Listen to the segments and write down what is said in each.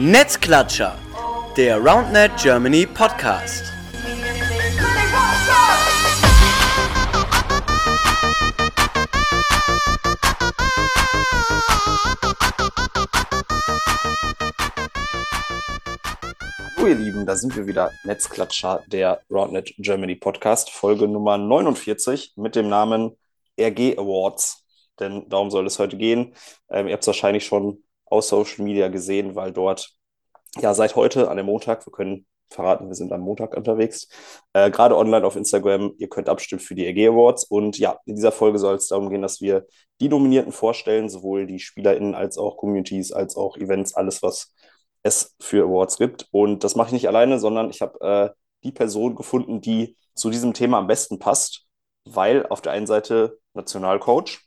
Netzklatscher, der RoundNet Germany Podcast. Hallo ihr Lieben, da sind wir wieder, Netzklatscher, der RoundNet Germany Podcast, Folge Nummer 49 mit dem Namen RG Awards. Denn darum soll es heute gehen. Ähm, ihr habt es wahrscheinlich schon aus Social Media gesehen, weil dort ja seit heute an dem Montag, wir können verraten, wir sind am Montag unterwegs, äh, gerade online auf Instagram, ihr könnt abstimmen für die EG Awards und ja, in dieser Folge soll es darum gehen, dass wir die Nominierten vorstellen, sowohl die SpielerInnen als auch Communities, als auch Events, alles, was es für Awards gibt. Und das mache ich nicht alleine, sondern ich habe äh, die Person gefunden, die zu diesem Thema am besten passt, weil auf der einen Seite Nationalcoach,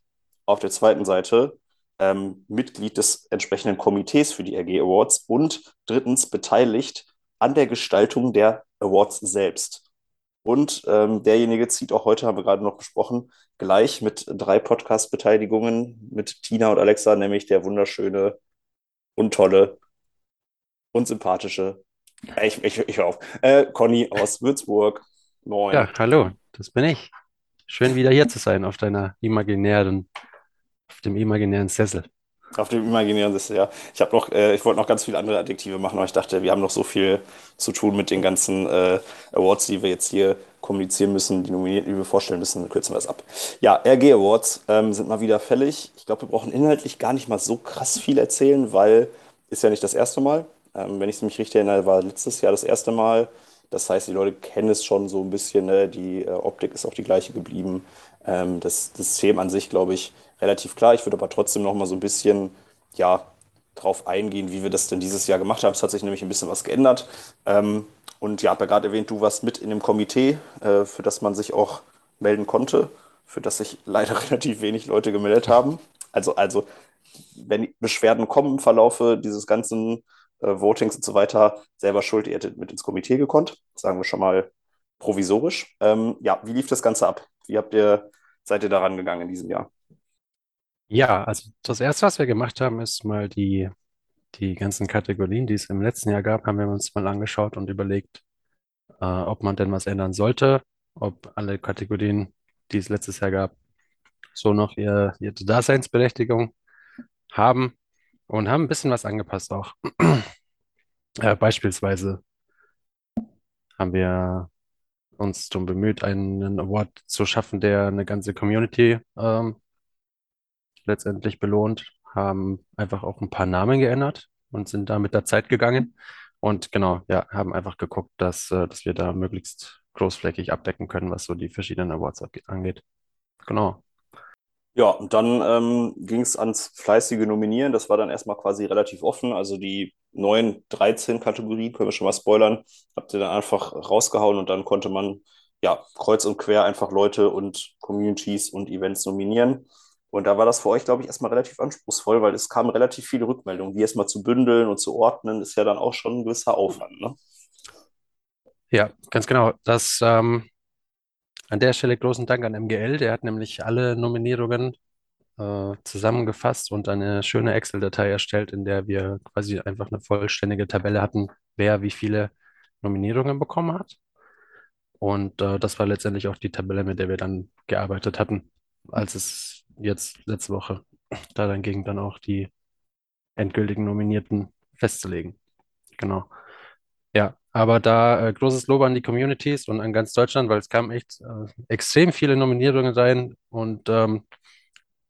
auf der zweiten Seite ähm, Mitglied des entsprechenden Komitees für die RG Awards und drittens beteiligt an der Gestaltung der Awards selbst. Und ähm, derjenige zieht auch heute, haben wir gerade noch besprochen, gleich mit drei Podcast-Beteiligungen mit Tina und Alexa, nämlich der wunderschöne und tolle und sympathische, äh, ich, ich, ich auf, äh, Conny aus Würzburg. Moin. Ja, hallo, das bin ich. Schön wieder hier zu sein auf deiner imaginären auf dem imaginären Sessel. Auf dem imaginären Sessel, ja. Ich habe noch, äh, ich wollte noch ganz viele andere Adjektive machen, aber ich dachte, wir haben noch so viel zu tun mit den ganzen äh, Awards, die wir jetzt hier kommunizieren müssen, die Nominierten, die wir vorstellen müssen, kürzen wir es ab. Ja, RG Awards ähm, sind mal wieder fällig. Ich glaube, wir brauchen inhaltlich gar nicht mal so krass viel erzählen, weil ist ja nicht das erste Mal. Ähm, wenn ich es mich richtig erinnere, war letztes Jahr das erste Mal. Das heißt, die Leute kennen es schon so ein bisschen. Ne? Die äh, Optik ist auch die gleiche geblieben. Ähm, das, das System an sich, glaube ich, relativ klar. Ich würde aber trotzdem noch mal so ein bisschen, ja, drauf eingehen, wie wir das denn dieses Jahr gemacht haben. Es hat sich nämlich ein bisschen was geändert. Ähm, und ja, habe ja gerade erwähnt, du warst mit in dem Komitee, äh, für das man sich auch melden konnte, für das sich leider relativ wenig Leute gemeldet haben. Also, also wenn Beschwerden kommen im Verlaufe dieses ganzen äh, Votings und so weiter, selber schuld, ihr hättet mit ins Komitee gekonnt, sagen wir schon mal provisorisch. Ähm, ja, wie lief das Ganze ab? Wie habt ihr, seid ihr daran gegangen in diesem Jahr? Ja, also das erste, was wir gemacht haben, ist mal die, die ganzen Kategorien, die es im letzten Jahr gab, haben wir uns mal angeschaut und überlegt, äh, ob man denn was ändern sollte, ob alle Kategorien, die es letztes Jahr gab, so noch ihr, ihre Daseinsberechtigung haben und haben ein bisschen was angepasst auch. äh, beispielsweise haben wir uns darum bemüht, einen Award zu schaffen, der eine ganze Community ähm, letztendlich belohnt, haben einfach auch ein paar Namen geändert und sind da mit der Zeit gegangen. Und genau, ja, haben einfach geguckt, dass, äh, dass wir da möglichst großflächig abdecken können, was so die verschiedenen Awards angeht. Genau. Ja, und dann ähm, ging es ans fleißige Nominieren. Das war dann erstmal quasi relativ offen. Also die neuen 13 Kategorien, können wir schon mal spoilern, habt ihr dann einfach rausgehauen und dann konnte man ja kreuz und quer einfach Leute und Communities und Events nominieren. Und da war das für euch, glaube ich, erstmal relativ anspruchsvoll, weil es kamen relativ viele Rückmeldungen. Die erstmal zu bündeln und zu ordnen, ist ja dann auch schon ein gewisser Aufwand. Ne? Ja, ganz genau. Das ähm, an der Stelle großen Dank an MGL. Der hat nämlich alle Nominierungen äh, zusammengefasst und eine schöne Excel-Datei erstellt, in der wir quasi einfach eine vollständige Tabelle hatten, wer wie viele Nominierungen bekommen hat. Und äh, das war letztendlich auch die Tabelle, mit der wir dann gearbeitet hatten, als es jetzt letzte Woche daran ging, dann auch die endgültigen Nominierten festzulegen. Genau. Ja, aber da äh, großes Lob an die Communities und an ganz Deutschland, weil es kamen echt äh, extrem viele Nominierungen rein. Und ähm,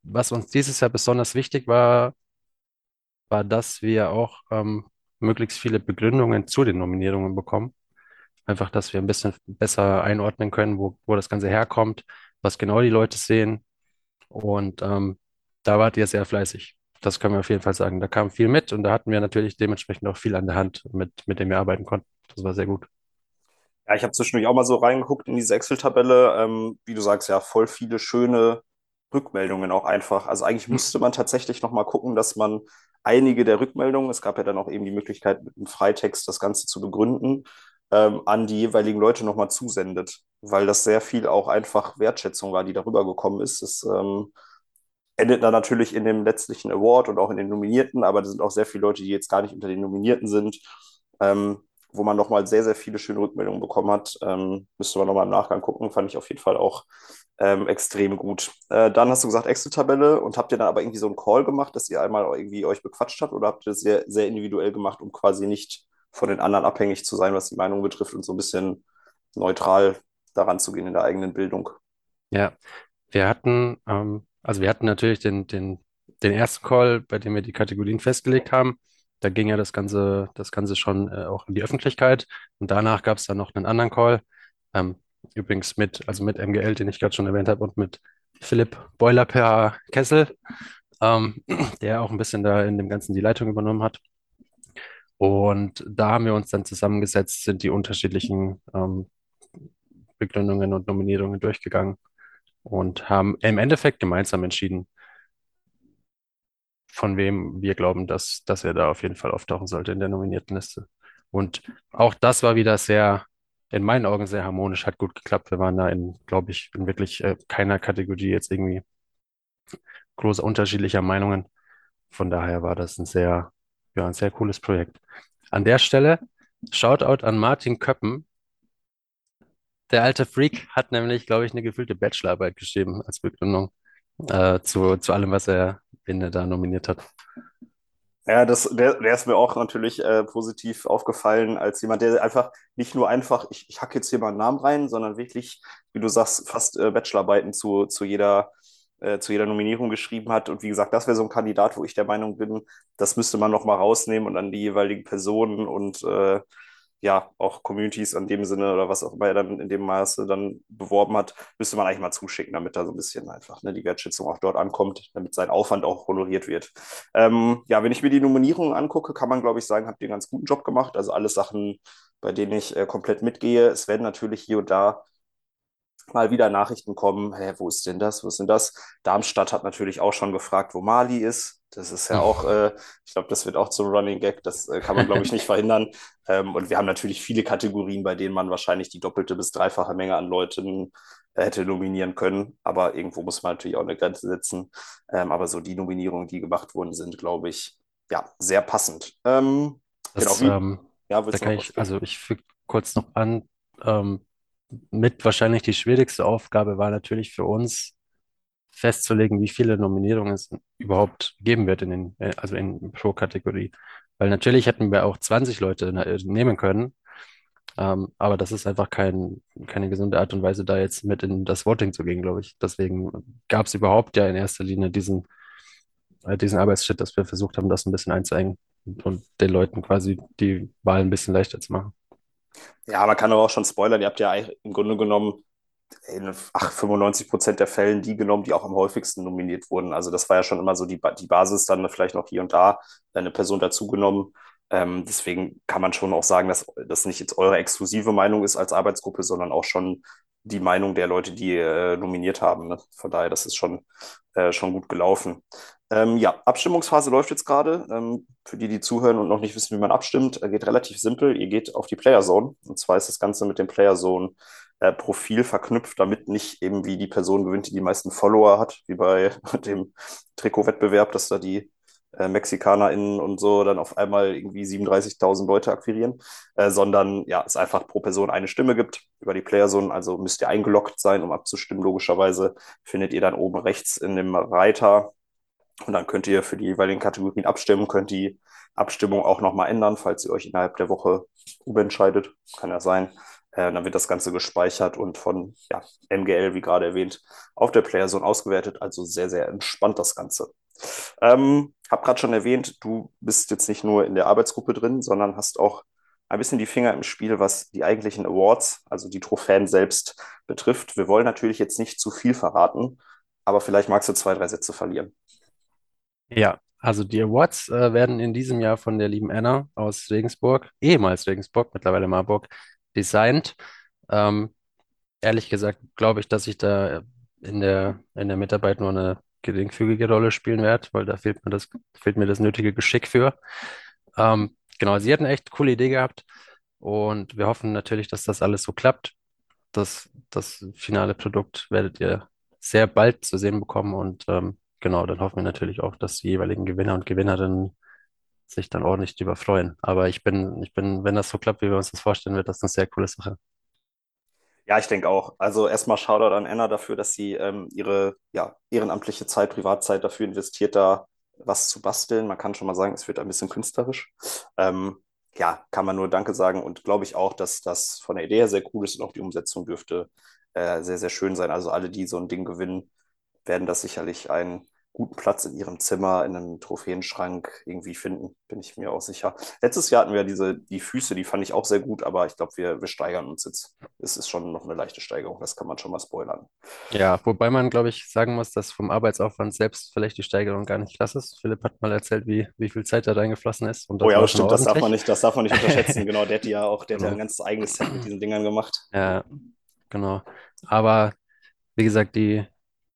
was uns dieses Jahr besonders wichtig war, war, dass wir auch ähm, möglichst viele Begründungen zu den Nominierungen bekommen. Einfach, dass wir ein bisschen besser einordnen können, wo, wo das Ganze herkommt, was genau die Leute sehen und ähm, da wart ihr sehr fleißig. Das können wir auf jeden Fall sagen. Da kam viel mit und da hatten wir natürlich dementsprechend auch viel an der Hand, mit, mit dem wir arbeiten konnten. Das war sehr gut. Ja, ich habe zwischendurch auch mal so reingeguckt in diese Excel-Tabelle. Ähm, wie du sagst, ja, voll viele schöne Rückmeldungen auch einfach. Also eigentlich hm. müsste man tatsächlich noch mal gucken, dass man einige der Rückmeldungen, es gab ja dann auch eben die Möglichkeit, mit einem Freitext das Ganze zu begründen, ähm, an die jeweiligen Leute nochmal zusendet, weil das sehr viel auch einfach Wertschätzung war, die darüber gekommen ist. Das, ähm, endet dann natürlich in dem letztlichen Award und auch in den Nominierten, aber da sind auch sehr viele Leute, die jetzt gar nicht unter den Nominierten sind, ähm, wo man nochmal sehr, sehr viele schöne Rückmeldungen bekommen hat. Ähm, müsste man nochmal im Nachgang gucken, fand ich auf jeden Fall auch ähm, extrem gut. Äh, dann hast du gesagt Excel-Tabelle und habt ihr dann aber irgendwie so einen Call gemacht, dass ihr einmal irgendwie euch bequatscht habt oder habt ihr das sehr, sehr individuell gemacht, um quasi nicht von den anderen abhängig zu sein, was die Meinung betrifft und so ein bisschen neutral daran zu gehen in der eigenen Bildung? Ja, wir hatten, ähm, also wir hatten natürlich den, den, den ersten Call, bei dem wir die Kategorien festgelegt haben. Da ging ja das Ganze, das Ganze schon äh, auch in die Öffentlichkeit. Und danach gab es dann noch einen anderen Call. Ähm, übrigens mit, also mit MGL, den ich gerade schon erwähnt habe, und mit Philipp Beuler per Kessel, ähm, der auch ein bisschen da in dem Ganzen die Leitung übernommen hat. Und da haben wir uns dann zusammengesetzt, sind die unterschiedlichen ähm, Begründungen und Nominierungen durchgegangen und haben im Endeffekt gemeinsam entschieden, von wem wir glauben, dass, dass er da auf jeden Fall auftauchen sollte in der nominierten Liste. Und auch das war wieder sehr, in meinen Augen sehr harmonisch, hat gut geklappt. Wir waren da in, glaube ich, in wirklich äh, keiner Kategorie jetzt irgendwie große unterschiedlicher Meinungen. Von daher war das ein sehr, ja, ein sehr cooles Projekt. An der Stelle Shoutout an Martin Köppen. Der alte Freak hat nämlich, glaube ich, eine gefüllte Bachelorarbeit geschrieben als Begründung äh, zu, zu allem, was er, wen da nominiert hat. Ja, das, der, der ist mir auch natürlich äh, positiv aufgefallen als jemand, der einfach nicht nur einfach, ich, ich hacke jetzt hier mal einen Namen rein, sondern wirklich, wie du sagst, fast äh, Bachelorarbeiten zu, zu jeder äh, zu jeder Nominierung geschrieben hat. Und wie gesagt, das wäre so ein Kandidat, wo ich der Meinung bin, das müsste man nochmal rausnehmen und an die jeweiligen Personen und äh, ja, auch Communities in dem Sinne oder was auch immer er dann in dem Maße dann beworben hat, müsste man eigentlich mal zuschicken, damit da so ein bisschen einfach ne, die Wertschätzung auch dort ankommt, damit sein Aufwand auch honoriert wird. Ähm, ja, wenn ich mir die Nominierungen angucke, kann man, glaube ich, sagen, habt ihr einen ganz guten Job gemacht. Also alle Sachen, bei denen ich äh, komplett mitgehe. Es werden natürlich hier und da mal wieder Nachrichten kommen, hä, wo ist denn das, wo ist denn das? Darmstadt hat natürlich auch schon gefragt, wo Mali ist. Das ist ja auch, äh, ich glaube, das wird auch zum Running Gag, das äh, kann man, glaube ich, nicht verhindern. Ähm, und wir haben natürlich viele Kategorien, bei denen man wahrscheinlich die doppelte bis dreifache Menge an Leuten äh, hätte nominieren können. Aber irgendwo muss man natürlich auch eine Grenze setzen. Ähm, aber so die Nominierungen, die gemacht wurden, sind, glaube ich, ja, sehr passend. Ähm, das, genau, ähm, ja, da kann ich, also ich füge kurz noch an, ähm, mit wahrscheinlich die schwierigste Aufgabe war natürlich für uns festzulegen, wie viele Nominierungen es überhaupt geben wird in den, äh, also in pro Kategorie. Weil natürlich hätten wir auch 20 Leute äh, nehmen können, ähm, aber das ist einfach kein, keine gesunde Art und Weise, da jetzt mit in das Voting zu gehen, glaube ich. Deswegen gab es überhaupt ja in erster Linie diesen, äh, diesen Arbeitsschritt, dass wir versucht haben, das ein bisschen einzuengen und, und den Leuten quasi die Wahl ein bisschen leichter zu machen. Ja, man kann aber auch schon spoilern. Ihr habt ja im Grunde genommen in ach, 95 Prozent der Fällen die genommen, die auch am häufigsten nominiert wurden. Also das war ja schon immer so die, die Basis, dann vielleicht noch hier und da eine Person dazugenommen. Ähm, deswegen kann man schon auch sagen, dass das nicht jetzt eure exklusive Meinung ist als Arbeitsgruppe, sondern auch schon die Meinung der Leute, die äh, nominiert haben. Ne? Von daher, das ist schon, äh, schon gut gelaufen. Ähm, ja, Abstimmungsphase läuft jetzt gerade. Ähm, für die, die zuhören und noch nicht wissen, wie man abstimmt, äh, geht relativ simpel. Ihr geht auf die Player Zone. Und zwar ist das Ganze mit dem Player Zone äh, verknüpft, damit nicht eben wie die Person gewinnt, die die meisten Follower hat, wie bei dem Trikotwettbewerb, dass da die äh, MexikanerInnen und so dann auf einmal irgendwie 37.000 Leute akquirieren, äh, sondern ja, es einfach pro Person eine Stimme gibt über die Playerzone. Also müsst ihr eingeloggt sein, um abzustimmen. Logischerweise findet ihr dann oben rechts in dem Reiter und dann könnt ihr für die jeweiligen Kategorien abstimmen, könnt die Abstimmung auch nochmal ändern, falls ihr euch innerhalb der Woche umentscheidet. Kann ja sein. Äh, dann wird das Ganze gespeichert und von ja, MGL, wie gerade erwähnt, auf der Playerzone ausgewertet. Also sehr, sehr entspannt das Ganze. Ähm, hab gerade schon erwähnt, du bist jetzt nicht nur in der Arbeitsgruppe drin, sondern hast auch ein bisschen die Finger im Spiel, was die eigentlichen Awards, also die Trophäen selbst betrifft. Wir wollen natürlich jetzt nicht zu viel verraten, aber vielleicht magst du zwei, drei Sätze verlieren. Ja, also die Awards äh, werden in diesem Jahr von der lieben Anna aus Regensburg, ehemals Regensburg, mittlerweile Marburg, designt. Ähm, ehrlich gesagt glaube ich, dass ich da in der, in der Mitarbeit nur eine geringfügige Rolle spielen werde, weil da fehlt mir das, fehlt mir das nötige Geschick für. Ähm, genau, sie hat eine echt coole Idee gehabt und wir hoffen natürlich, dass das alles so klappt. Das, das finale Produkt werdet ihr sehr bald zu sehen bekommen und ähm, genau, dann hoffen wir natürlich auch, dass die jeweiligen Gewinner und Gewinnerinnen sich dann ordentlich drüber freuen. Aber ich bin, ich bin, wenn das so klappt, wie wir uns das vorstellen, wird das eine sehr coole Sache. Ja, ich denke auch. Also erstmal Shoutout an Anna dafür, dass sie ähm, ihre ja, ehrenamtliche Zeit, Privatzeit dafür investiert, da was zu basteln. Man kann schon mal sagen, es wird ein bisschen künstlerisch. Ähm, ja, kann man nur Danke sagen und glaube ich auch, dass das von der Idee her sehr cool ist und auch die Umsetzung dürfte äh, sehr, sehr schön sein. Also alle, die so ein Ding gewinnen, werden das sicherlich ein guten Platz in ihrem Zimmer, in einem Trophäenschrank irgendwie finden, bin ich mir auch sicher. Letztes Jahr hatten wir diese, die Füße, die fand ich auch sehr gut, aber ich glaube, wir, wir steigern uns jetzt. Es ist schon noch eine leichte Steigerung, das kann man schon mal spoilern. Ja, wobei man, glaube ich, sagen muss, dass vom Arbeitsaufwand selbst vielleicht die Steigerung gar nicht krass ist. Philipp hat mal erzählt, wie, wie viel Zeit da reingeflossen ist. Und das oh ja, stimmt, das darf man nicht, das darf man nicht unterschätzen. genau, der hat ja auch, der genau. hat ja ein ganz eigenes Set mit diesen Dingern gemacht. Ja, genau. Aber wie gesagt, die,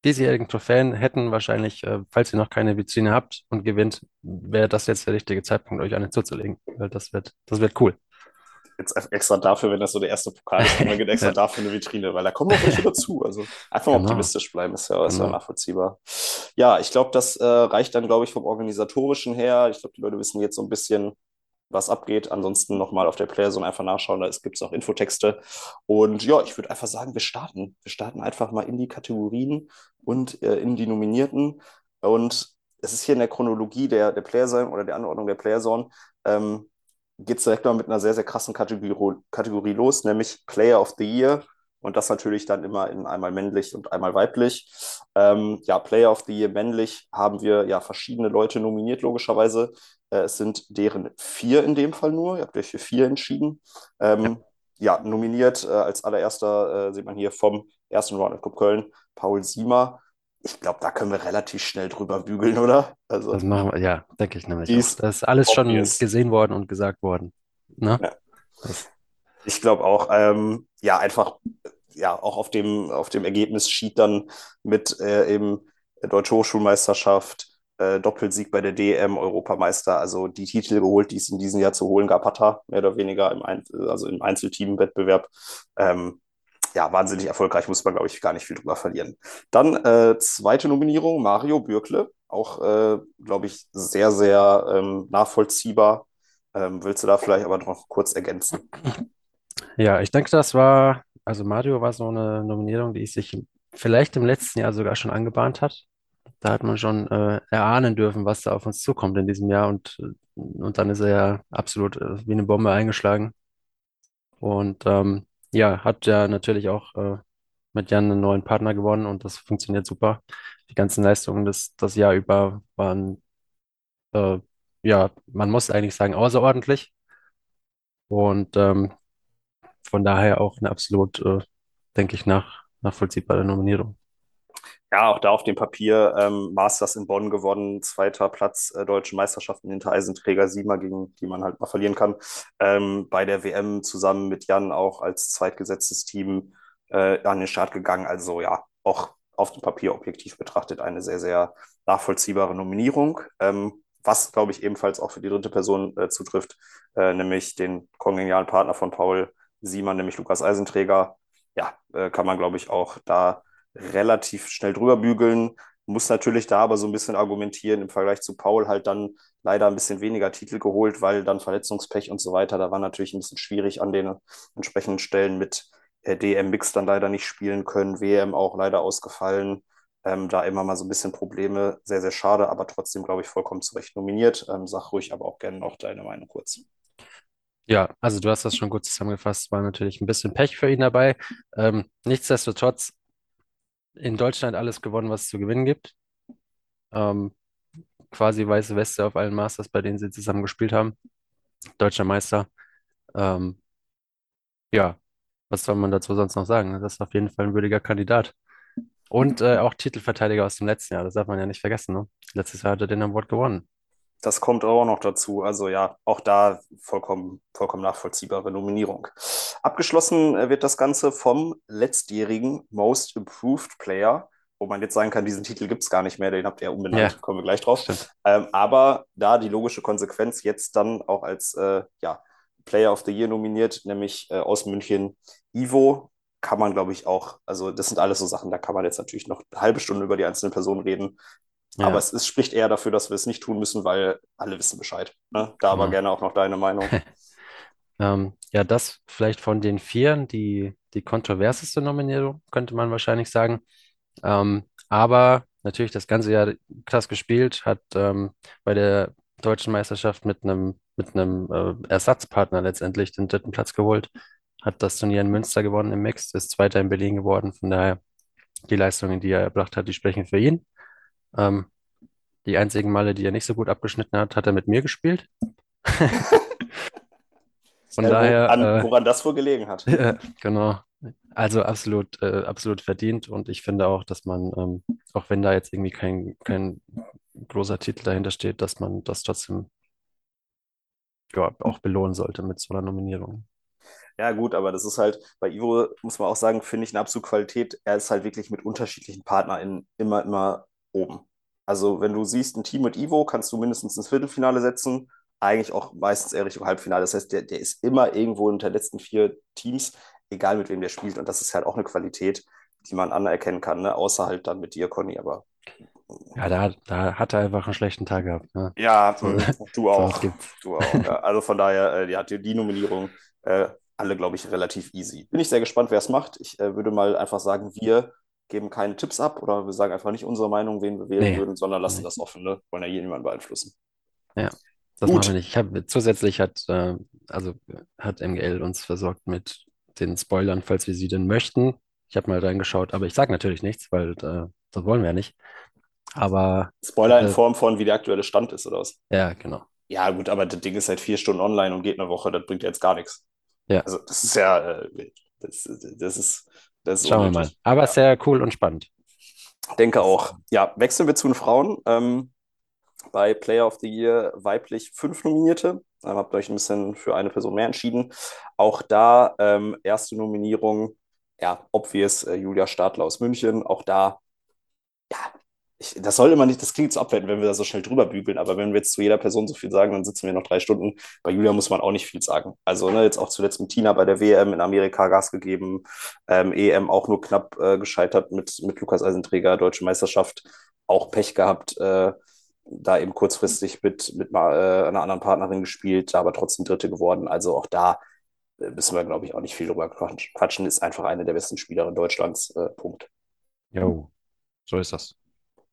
diesjährigen Trophäen hätten wahrscheinlich, äh, falls ihr noch keine Vitrine habt und gewinnt, wäre das jetzt der richtige Zeitpunkt, euch eine zuzulegen. Weil das wird, das wird cool. Jetzt extra dafür, wenn das so der erste Pokal ist, man geht extra dafür eine Vitrine, weil da kommen noch welche dazu. Also einfach genau. optimistisch bleiben, ist ja, ist genau. ja nachvollziehbar. Ja, ich glaube, das äh, reicht dann, glaube ich, vom Organisatorischen her. Ich glaube, die Leute wissen jetzt so ein bisschen, was abgeht. Ansonsten nochmal auf der Playzone einfach nachschauen, da gibt es auch Infotexte. Und ja, ich würde einfach sagen, wir starten. Wir starten einfach mal in die Kategorien und äh, in die Nominierten. Und es ist hier in der Chronologie der, der Playzone oder der Anordnung der Playzone, ähm, geht es direkt mal mit einer sehr, sehr krassen Kategorie, Kategorie los, nämlich Player of the Year. Und das natürlich dann immer in einmal männlich und einmal weiblich. Ähm, ja, Player of the Year männlich haben wir ja verschiedene Leute nominiert, logischerweise. Äh, es sind deren vier in dem Fall nur. Ihr habt euch für vier entschieden. Ähm, ja. ja. nominiert äh, als allererster äh, sieht man hier vom ersten Round Cup Köln Paul Siemer. Ich glaube, da können wir relativ schnell drüber bügeln, oder? Also, das machen wir, ja, denke ich nämlich. Auch. Das ist alles schon gesehen worden und gesagt worden. Ne? Ja. Ich glaube auch, ähm, ja, einfach, ja, auch auf dem, auf dem Ergebnissheet dann mit äh, eben Deutsche Hochschulmeisterschaft, äh, Doppelsieg bei der DM, Europameister, also die Titel geholt, die es in diesem Jahr zu holen gab, hat er mehr oder weniger im, Ein also im Einzelteamwettbewerb. Ähm, ja, wahnsinnig erfolgreich, muss man, glaube ich, gar nicht viel drüber verlieren. Dann äh, zweite Nominierung, Mario Bürkle, auch, äh, glaube ich, sehr, sehr ähm, nachvollziehbar. Ähm, willst du da vielleicht aber noch kurz ergänzen? Ja, ich denke, das war, also Mario war so eine Nominierung, die sich vielleicht im letzten Jahr sogar schon angebahnt hat. Da hat man schon äh, erahnen dürfen, was da auf uns zukommt in diesem Jahr und, und dann ist er ja absolut äh, wie eine Bombe eingeschlagen. Und ähm, ja, hat ja natürlich auch äh, mit Jan einen neuen Partner gewonnen und das funktioniert super. Die ganzen Leistungen das, das Jahr über waren, äh, ja, man muss eigentlich sagen, außerordentlich. Und ähm, von daher auch eine absolut, äh, denke ich, nach, nachvollziehbare Nominierung. Ja, auch da auf dem Papier ähm, Masters in Bonn gewonnen, zweiter Platz äh, deutsche Meisterschaften hinter Eisenträger Siemer, gegen die man halt mal verlieren kann. Ähm, bei der WM zusammen mit Jan auch als zweitgesetztes Team äh, an den Start gegangen. Also ja, auch auf dem Papier objektiv betrachtet eine sehr, sehr nachvollziehbare Nominierung. Ähm, was, glaube ich, ebenfalls auch für die dritte Person äh, zutrifft, äh, nämlich den kongenialen Partner von Paul Siemer, nämlich Lukas Eisenträger. Ja, äh, kann man, glaube ich, auch da relativ schnell drüber bügeln. Muss natürlich da aber so ein bisschen argumentieren im Vergleich zu Paul halt dann leider ein bisschen weniger Titel geholt, weil dann Verletzungspech und so weiter. Da war natürlich ein bisschen schwierig an den entsprechenden Stellen mit äh, DM Mix dann leider nicht spielen können, WM auch leider ausgefallen. Ähm, da immer mal so ein bisschen Probleme. Sehr, sehr schade, aber trotzdem, glaube ich, vollkommen zu Recht nominiert. Ähm, sag ruhig aber auch gerne noch deine Meinung kurz. Ja, also du hast das schon gut zusammengefasst. War natürlich ein bisschen Pech für ihn dabei. Ähm, nichtsdestotrotz in Deutschland alles gewonnen, was es zu gewinnen gibt. Ähm, quasi weiße Weste auf allen Masters, bei denen sie zusammen gespielt haben. Deutscher Meister. Ähm, ja, was soll man dazu sonst noch sagen? Das ist auf jeden Fall ein würdiger Kandidat. Und äh, auch Titelverteidiger aus dem letzten Jahr, das darf man ja nicht vergessen. Ne? Letztes Jahr hat er den Award gewonnen. Das kommt auch noch dazu. Also ja, auch da vollkommen, vollkommen nachvollziehbare Nominierung. Abgeschlossen äh, wird das Ganze vom letztjährigen Most Improved Player, wo man jetzt sagen kann, diesen Titel gibt es gar nicht mehr, den habt ihr ja umbenannt, ja. kommen wir gleich drauf. Ähm, aber da die logische Konsequenz jetzt dann auch als äh, ja, Player of the Year nominiert, nämlich äh, aus München Ivo, kann man, glaube ich, auch, also das sind alles so Sachen, da kann man jetzt natürlich noch eine halbe Stunde über die einzelnen Personen reden Ja. Aber es, es spricht eher dafür, dass wir es nicht tun müssen, weil alle wissen Bescheid. Ne? Da aber Genau. gerne auch noch deine Meinung. Ähm, ja, das vielleicht von den Vieren die, die kontroverseste Nominierung, könnte man wahrscheinlich sagen. Ähm, aber natürlich das ganze Jahr krass gespielt, hat ähm, bei der deutschen Meisterschaft mit einem mit einem äh, Ersatzpartner letztendlich den dritten Platz geholt, hat das Turnier in Münster gewonnen im Mix, ist Zweiter in Berlin geworden. Von daher die Leistungen, die er erbracht hat, die sprechen für ihn. Ähm, die einzigen Male, die er nicht so gut abgeschnitten hat, hat er mit mir gespielt. Von Äh, wo, daher, an, äh, woran das wohl gelegen hat. ja, genau. Also absolut, äh, absolut verdient und ich finde auch, dass man, ähm, auch wenn da jetzt irgendwie kein, kein großer Titel dahinter steht, dass man das trotzdem ja, auch belohnen sollte mit so einer Nominierung. Ja, gut, aber das ist halt, bei Ivo muss man auch sagen, finde ich eine absolute Qualität. Er ist halt wirklich mit unterschiedlichen PartnerInnen immer, immer oben. Also, wenn du siehst, ein Team mit Ivo kannst du mindestens ins Viertelfinale setzen, eigentlich auch meistens eher Richtung Halbfinale. Das heißt, der, der ist immer irgendwo unter den letzten vier Teams, egal mit wem der spielt. Und das ist halt auch eine Qualität, die man anerkennen kann, ne? Außer halt dann mit dir, Conny. Aber Ja, da, da hat er einfach einen schlechten Tag gehabt. Ne? ja, So, du sowas auch. Du auch. Ja. Also von daher, äh, die hat die Nominierung äh, alle, glaube ich, relativ easy. Bin ich sehr gespannt, wer es macht. Ich äh, würde mal einfach sagen, wir geben keine Tipps ab oder wir sagen einfach nicht unsere Meinung, wen wir wählen Nee, würden, sondern lassen das offen. Ne? Wollen ja hier niemanden beeinflussen. Ja, das Gut. machen wir nicht. Ich habe zusätzlich hat, äh, also hat MGL uns versorgt mit den Spoilern, falls wir sie denn möchten. Ich habe mal reingeschaut, aber ich sage natürlich nichts, weil äh, das wollen wir ja nicht. Aber Spoiler in äh, Form von, wie der aktuelle Stand ist oder was? ja, genau. Ja, gut, aber das Ding ist seit vier Stunden online und geht eine Woche. Das bringt ja jetzt gar nichts. Ja, Also, das ist ja, äh, das, das ist, das ist schauen wir mal. unnötig. Aber Ja. sehr cool und spannend. Denke auch. Ja, wechseln wir zu den Frauen. Ähm, bei Player of the Year weiblich fünf Nominierte. Ähm, habt euch ein bisschen für eine Person mehr entschieden. Auch da ähm, erste Nominierung, ja, obvious, äh, Julia Stadler aus München. Auch da, ja, ich, das soll immer nicht, das klingt so abwertend, wenn wir da so schnell drüber bügeln, aber wenn wir jetzt zu jeder Person so viel sagen, dann sitzen wir noch drei Stunden. Bei Julia muss man auch nicht viel sagen. Also, ne, jetzt auch zuletzt mit Tina bei der WM in Amerika Gas gegeben, ähm, EM auch nur knapp äh, gescheitert mit, mit Lukas Eisenträger, Deutsche Meisterschaft, auch Pech gehabt, äh, da eben kurzfristig mit, mit mal, äh, einer anderen Partnerin gespielt, da aber trotzdem Dritte geworden. Also auch da äh, müssen wir, glaube ich, auch nicht viel drüber quatsch- quatschen. Ist einfach eine der besten Spielerinnen Deutschlands. Äh, Punkt. Jo, so ist das.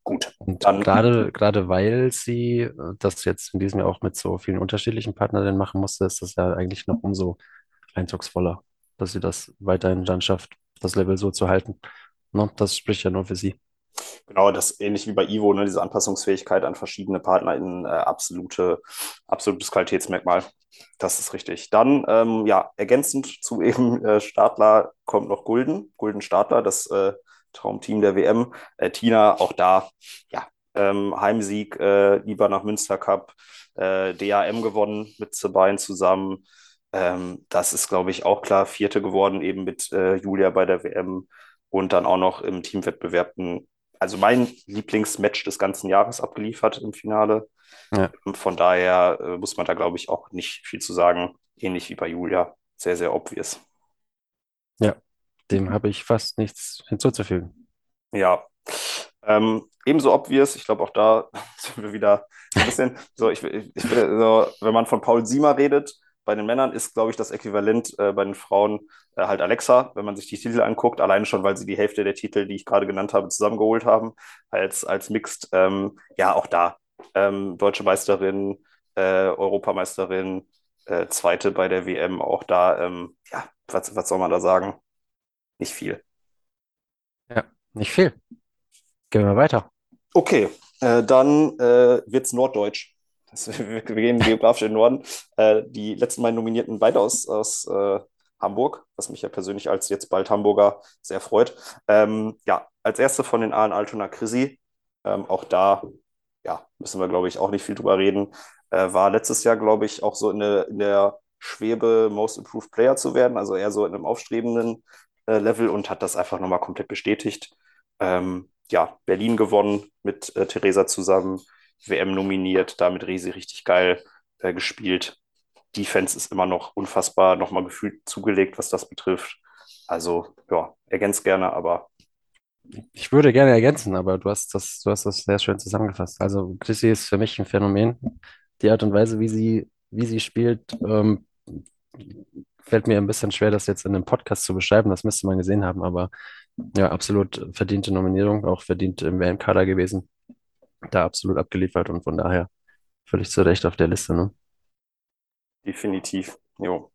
Gut. Und Dann gerade, gerade weil sie äh, das jetzt in diesem Jahr auch mit so vielen unterschiedlichen Partnerinnen machen musste, ist das ja eigentlich noch umso eindrucksvoller, dass sie das weiterhin dann schafft, das Level so zu halten. Ne? Das spricht ja nur für sie. Genau, das ähnlich wie bei Ivo, ne, diese Anpassungsfähigkeit an verschiedene PartnerInnen, äh, absolute, absolutes Qualitätsmerkmal. Das ist richtig. Dann, ähm, ja, ergänzend zu eben äh, Stadler kommt noch Gulden, Gulden Stadler, das äh, Traumteam der WM. Äh, Tina, auch da, ja, ähm, Heimsieg, äh, lieber nach Münster Cup, äh, DAM gewonnen mit Sebain zusammen. Ähm, das ist, glaube ich, auch klar. Vierte geworden, eben mit äh, Julia bei der WM und dann auch noch im Teamwettbewerb also mein Lieblingsmatch des ganzen Jahres abgeliefert im Finale. Ja. Von daher äh, muss man da, glaube ich, auch nicht viel zu sagen. Ähnlich wie bei Julia. Sehr, sehr obvious. Ja, dem habe ich fast nichts hinzuzufügen. Ja. Ähm, ebenso obvious, ich glaube auch da sind wir wieder ein bisschen so, ich, ich, so, wenn man von Paul Siemer redet, bei den Männern ist, glaube ich, das Äquivalent äh, bei den Frauen äh, halt Alexa, wenn man sich die Titel anguckt, alleine schon, weil sie die Hälfte der Titel, die ich gerade genannt habe, zusammengeholt haben, als, als Mixed. Ähm, ja, auch da. Ähm, Deutsche Meisterin, äh, Europameisterin, äh, Zweite bei der WM, auch da, ähm, ja, was, was soll man da sagen? Nicht viel. Ja, nicht viel. Gehen wir weiter. Okay, äh, dann äh, wird es Norddeutsch. Das, wir, wir gehen geografisch in den Norden. Äh, die letzten beiden Nominierten beide aus, aus äh, Hamburg, was mich ja persönlich als jetzt bald Hamburger sehr freut. Ähm, ja, als erste von den Aalen Altona Chrissy. Ähm, auch da, ja, müssen wir, glaube ich, auch nicht viel drüber reden. Äh, war letztes Jahr, glaube ich, auch so in der, in der Schwebe Most Improved Player zu werden, also eher so in einem aufstrebenden äh, Level und hat das einfach nochmal komplett bestätigt. Ähm, ja, Berlin gewonnen mit äh, Theresa zusammen, WM nominiert, damit Resi richtig geil äh, gespielt. Defense ist immer noch unfassbar, nochmal gefühlt zugelegt, was das betrifft. Also, ja, ergänzt gerne, aber ich würde gerne ergänzen, aber du hast das, du hast das sehr schön zusammengefasst. Also Chrissy ist für mich ein Phänomen. Die Art und Weise, wie sie, wie sie spielt, ähm, fällt mir ein bisschen schwer, das jetzt in einem Podcast zu beschreiben. Das müsste man gesehen haben, aber ja, absolut verdiente Nominierung, auch verdient im WM-Kader gewesen. Da absolut abgeliefert und von daher völlig zu Recht auf der Liste, ne? Definitiv. Jo.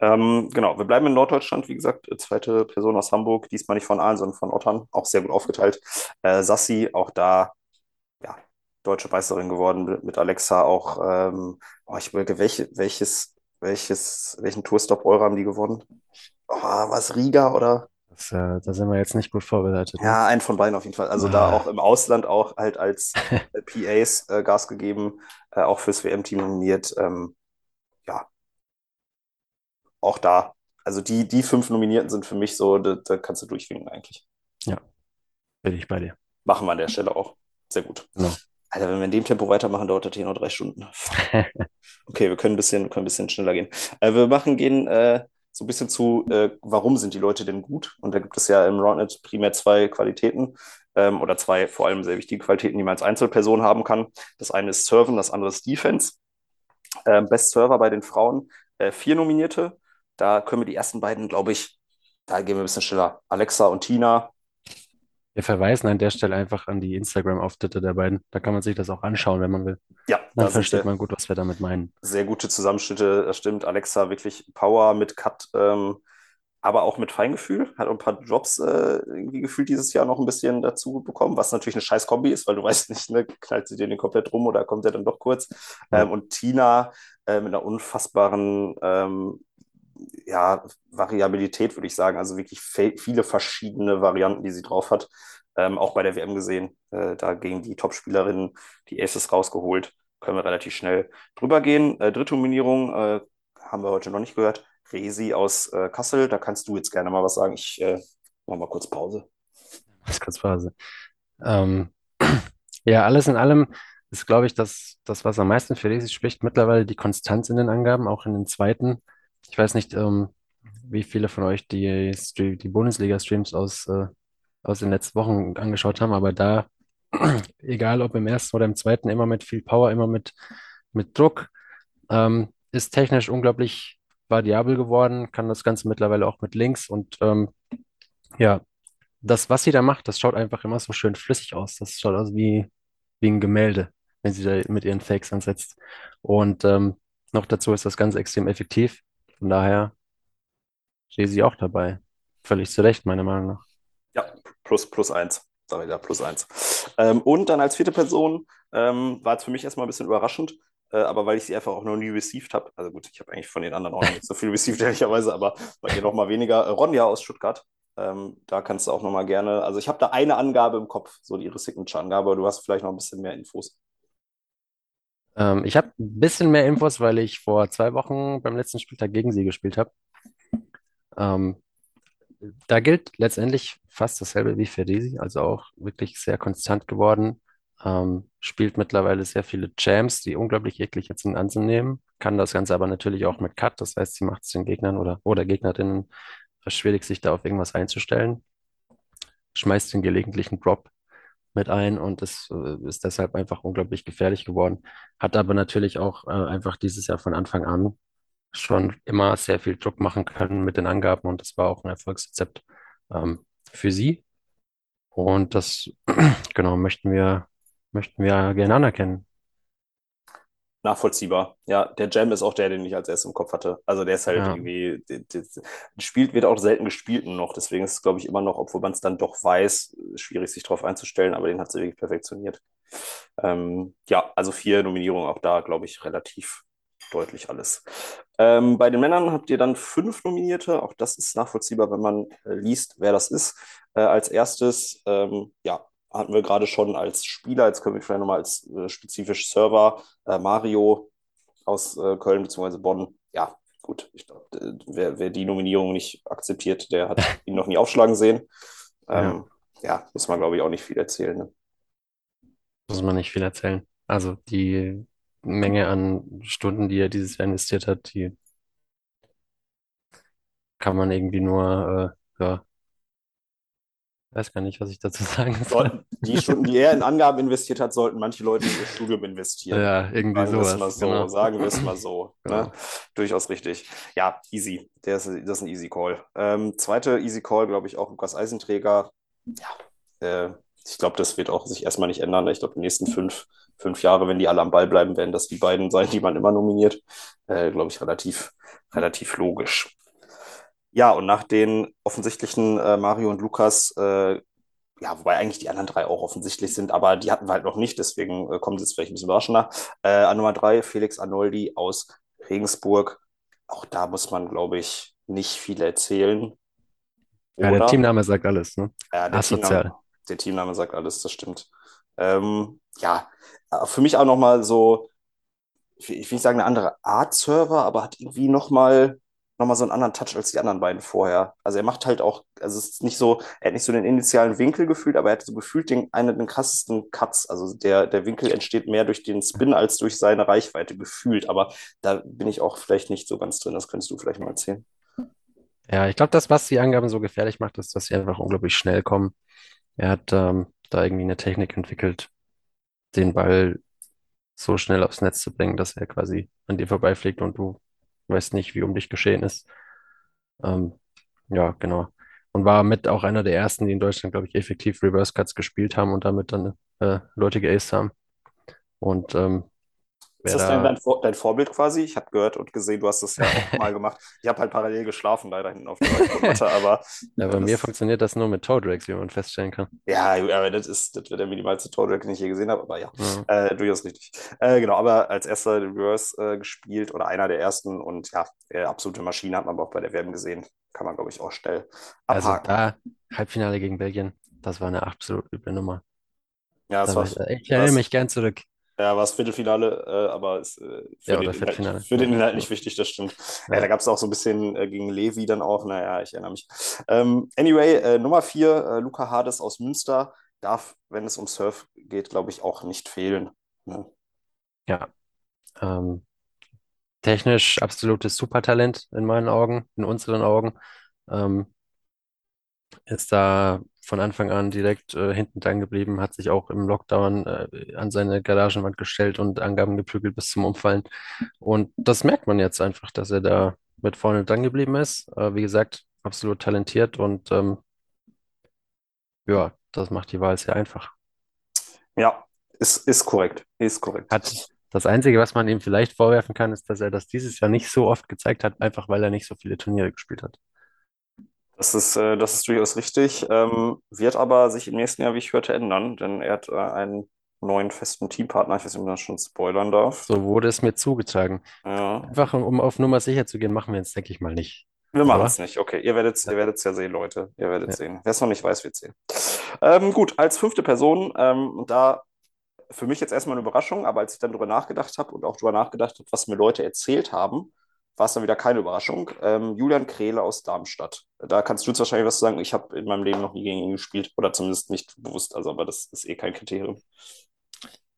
Ähm, genau, wir bleiben in Norddeutschland, wie gesagt, zweite Person aus Hamburg, diesmal nicht von Aalen, sondern von Ottern, auch sehr gut aufgeteilt. Äh, Sassi, auch da, ja, deutsche Meisterin geworden mit, Alexa, auch, ähm, oh, ich überlege, welche, welches, welches, welchen Tourstop Euro haben die gewonnen? Oh, was Riga oder? Das, äh, da sind wir jetzt nicht gut vorbereitet. Ne? Ja, einen von beiden auf jeden Fall. Also da auch im Ausland auch halt als äh, PAs äh, Gas gegeben, äh, auch fürs WM-Team nominiert. Ähm, ja, auch da. Also die, die fünf Nominierten sind für mich so, da, da kannst du durchwinken eigentlich. Ja, bin ich bei dir. Machen wir an der Stelle auch. Sehr gut. Genau. Alter, wenn wir in dem Tempo weitermachen, dauert das hier noch drei Stunden. Okay, wir können ein bisschen, können ein bisschen schneller gehen. Äh, wir machen, gehen äh, so ein bisschen zu, äh, warum sind die Leute denn gut? Und da gibt es ja im Roundnet primär zwei Qualitäten ähm, oder zwei vor allem sehr wichtige Qualitäten, die man als Einzelperson haben kann. Das eine ist Serven, das andere ist Defense. Ähm, Best Server bei den Frauen, äh, vier Nominierte. Da können wir die ersten beiden, glaube ich, da gehen wir ein bisschen schneller. Alexa und Tina. Wir verweisen an der Stelle einfach an die Instagram-Auftritte der beiden. Da kann man sich das auch anschauen, wenn man will. Ja, Dann versteht man gut, was wir damit meinen. Sehr gute Zusammenschnitte, das stimmt. Alexa wirklich Power mit Cut, ähm, aber auch mit Feingefühl. Hat ein paar Drops äh, irgendwie gefühlt dieses Jahr noch ein bisschen dazu bekommen, was natürlich eine scheiß Kombi ist, weil du weißt nicht, ne, knallt sie dir den komplett rum oder kommt der dann doch kurz. Ja. Ähm, und Tina äh, mit einer unfassbaren ähm, ja, Variabilität, würde ich sagen. Also wirklich viele verschiedene Varianten, die sie drauf hat. Ähm, auch bei der WM gesehen, äh, da gegen die Top-Spielerinnen die Aces rausgeholt. Können wir relativ schnell drüber gehen. Äh, dritte Nominierung äh, haben wir heute noch nicht gehört. Resi aus äh, Kassel, da kannst du jetzt gerne mal was sagen. Ich äh, mache mal kurz Pause. Das kurz Pause. Ähm, ja, alles in allem ist, glaube ich, das, das, was am meisten für Resi spricht, mittlerweile die Konstanz in den Angaben, auch in den zweiten ich weiß nicht, ähm, wie viele von euch die, die Bundesliga-Streams aus, äh, aus den letzten Wochen angeschaut haben, aber da, egal ob im ersten oder im zweiten, immer mit viel Power, immer mit, mit Druck, ähm, ist technisch unglaublich variabel geworden, kann das Ganze mittlerweile auch mit Links und ähm, ja, das, was sie da macht, das schaut einfach immer so schön flüssig aus. Das schaut aus wie, wie ein Gemälde, wenn sie da mit ihren Fakes ansetzt. Und ähm, noch dazu ist das Ganze extrem effektiv. Von daher stehe sie auch dabei. Völlig zu Recht, meiner Meinung nach. Ja, plus, plus eins. Ja, plus eins. Ähm, und dann als vierte Person ähm, war es für mich erstmal ein bisschen überraschend, äh, aber weil ich sie einfach auch noch nie received habe. Also gut, ich habe eigentlich von den anderen auch nicht so viel received, ehrlicherweise, aber bei ihr noch mal weniger. Äh, Ronja aus Stuttgart. Ähm, da kannst du auch noch mal gerne. Also ich habe da eine Angabe im Kopf, so ihre Signature-Angabe, aber du hast vielleicht noch ein bisschen mehr Infos. Ähm, ich habe ein bisschen mehr Infos, weil ich vor zwei Wochen beim letzten Spieltag gegen sie gespielt habe. Ähm, da gilt letztendlich fast dasselbe wie für Risi, also auch wirklich sehr konstant geworden. Ähm, spielt mittlerweile sehr viele Jams, die unglaublich eklig jetzt sind anzunehmen. Kann das Ganze aber natürlich auch mit Cut, das heißt, sie macht es den Gegnern oder, oder Gegnerinnen schwierig, sich da auf irgendwas einzustellen. Schmeißt den gelegentlichen Drop mit ein und ist, äh, ist deshalb einfach unglaublich gefährlich geworden. Hat aber natürlich auch äh, einfach dieses Jahr von Anfang an schon immer sehr viel Druck machen können mit den Angaben und das war auch ein Erfolgsrezept ähm, für sie. Und das, genau, möchten wir, möchten wir gerne anerkennen nachvollziehbar. Ja, der Jam ist auch der, den ich als erstes im Kopf hatte. Also der ist halt ja. irgendwie, der, der, spielt, wird auch selten gespielt noch. Deswegen ist es, glaube ich, immer noch, obwohl man es dann doch weiß, schwierig, sich darauf einzustellen, aber den hat sie wirklich perfektioniert. Ähm, ja, also vier Nominierungen auch da, glaube ich, relativ deutlich alles. Ähm, bei den Männern habt ihr dann fünf Nominierte. Auch das ist nachvollziehbar, wenn man äh, liest, wer das ist. Äh, als erstes, ähm, ja, hatten wir gerade schon als Spieler, jetzt können wir vielleicht nochmal als äh, spezifisch Server, äh, Mario aus äh, Köln bzw. Bonn. Ja, gut, ich glaube, wer, wer, die Nominierung nicht akzeptiert, der hat ihn noch nie aufschlagen sehen. Ähm, ja. ja. muss man, glaube ich, auch nicht viel erzählen. Ne? Muss man nicht viel erzählen. Also die Menge an Stunden, die er dieses Jahr investiert hat, die kann man irgendwie nur äh, ja, weiß gar nicht, was ich dazu sagen soll. Die Stunden, die er in Angaben investiert hat, sollten manche Leute in ihr Studium investieren. Ja, irgendwie Sagen wir es sowas. mal so. Genau. Sagen wir es mal so. Genau. Ne? Durchaus richtig. Ja, easy. Der ist, das ist ein easy Call. Ähm, zweite easy Call, glaube ich, auch Lukas Eisenträger. Ja, äh, ich glaube, das wird auch sich erstmal nicht ändern. Ich glaube, die nächsten fünf, fünf Jahre, wenn die alle am Ball bleiben, werden das die beiden sein, die man immer nominiert. Äh, glaube ich, relativ, relativ logisch. Ja, und nach den offensichtlichen äh, Mario und Lukas, äh, ja, wobei eigentlich die anderen drei auch offensichtlich sind, aber die hatten wir halt noch nicht, deswegen äh, kommt es jetzt vielleicht ein bisschen überraschender. Äh, an Nummer drei Felix Arnoldi aus Regensburg. Auch da muss man, glaube ich, nicht viel erzählen. Ja, der? Teamname sagt alles, ne? Ja, der Asozial. Teamname, der Teamname sagt alles, das stimmt. Ähm, ja, äh, für mich auch nochmal so, ich will ich will nicht sagen eine andere Art Server, aber hat irgendwie nochmal noch mal so einen anderen Touch als die anderen beiden vorher. Also er macht halt auch, also es ist nicht so, er hat nicht so den initialen Winkel gefühlt, aber er hat so gefühlt den, einen den krassesten Cuts. Also der, der Winkel entsteht mehr durch den Spin als durch seine Reichweite gefühlt. Aber da bin ich auch vielleicht nicht so ganz drin. Das könntest du vielleicht mal erzählen. Ja, ich glaube, das, was die Angaben so gefährlich macht, ist, dass sie einfach unglaublich schnell kommen. Er hat ähm, da irgendwie eine Technik entwickelt, den Ball so schnell aufs Netz zu bringen, dass er quasi an dir vorbeifliegt und du weißt nicht, wie um dich geschehen ist. Ähm, ja, genau. Und war mit auch einer der ersten, die in Deutschland, glaube ich, effektiv Reverse Cuts gespielt haben und damit dann äh, Leute geaced haben. Und ähm, Ist das da, dein, dein Vorbild quasi? Ich habe gehört und gesehen, du hast das ja auch mal gemacht. Ich habe halt parallel geschlafen, leider hinten auf der Matte, aber ja, bei mir funktioniert das nur mit Toe Drags, wie man feststellen kann. ja, aber das ist, das wird der minimalste Tordrag, den ich je gesehen habe, aber ja, Ja. äh, durchaus richtig. Äh, genau, aber als erster den Reverse äh, gespielt oder einer der ersten und ja, äh, absolute Maschine hat man aber auch bei der WM gesehen. Kann man, glaube ich, auch schnell Also abhaken. da, Halbfinale gegen Belgien, das war eine absolut üble Nummer. ja, Da das war war, ich, ich erinnere mich gern zurück. Ja, war das Viertelfinale, äh, aber ist, äh, für Ja, den Inhalt, Viertelfinale. für den Inhalt nicht wichtig, das stimmt. Ja, da gab es auch so ein bisschen äh, gegen Levi dann auch. Naja, ich erinnere mich. Ähm, anyway, äh, Nummer vier, äh, Luca Hades aus Münster, darf, wenn es um Surf geht, glaube ich, auch nicht fehlen. Ne? Ja, ähm, technisch absolutes Supertalent in meinen Augen, in unseren Augen. Ähm, ist da von Anfang an direkt äh, hinten dran geblieben, hat sich auch im Lockdown äh, an seine Garagenwand gestellt und Angaben geprügelt bis zum Umfallen. Und das merkt man jetzt einfach, dass er da mit vorne dran geblieben ist. Äh, wie gesagt, absolut talentiert und ähm, ja, das macht die Wahl sehr einfach. Ja, ist, ist korrekt. Ist korrekt. Hat das Einzige, was man ihm vielleicht vorwerfen kann, ist, dass er das dieses Jahr nicht so oft gezeigt hat, einfach weil er nicht so viele Turniere gespielt hat. Das ist, äh, das ist durchaus richtig. Ähm, wird aber sich im nächsten Jahr, wie ich hörte, ändern, denn er hat äh, einen neuen festen Teampartner. Ich weiß nicht, ob man das schon spoilern darf. So wurde es mir zugetragen. Ja. Einfach um, auf Nummer sicher zu gehen, machen wir es, denke ich mal, nicht. Wir machen es nicht. Okay, ihr werdet es Ja. ihr werdet's ja sehen, Leute. Ihr werdet Ja. sehen. Wer es noch nicht weiß, wird sehen. Ähm, gut, als fünfte Person, ähm, da für mich jetzt erstmal eine Überraschung, aber als ich dann drüber nachgedacht habe und auch drüber nachgedacht habe, was mir Leute erzählt haben, war es dann wieder keine Überraschung. Ähm, Julian Krehle aus Darmstadt. Da kannst du jetzt wahrscheinlich was sagen. Ich habe in meinem Leben noch nie gegen ihn gespielt oder zumindest nicht bewusst, also aber das ist eh kein Kriterium.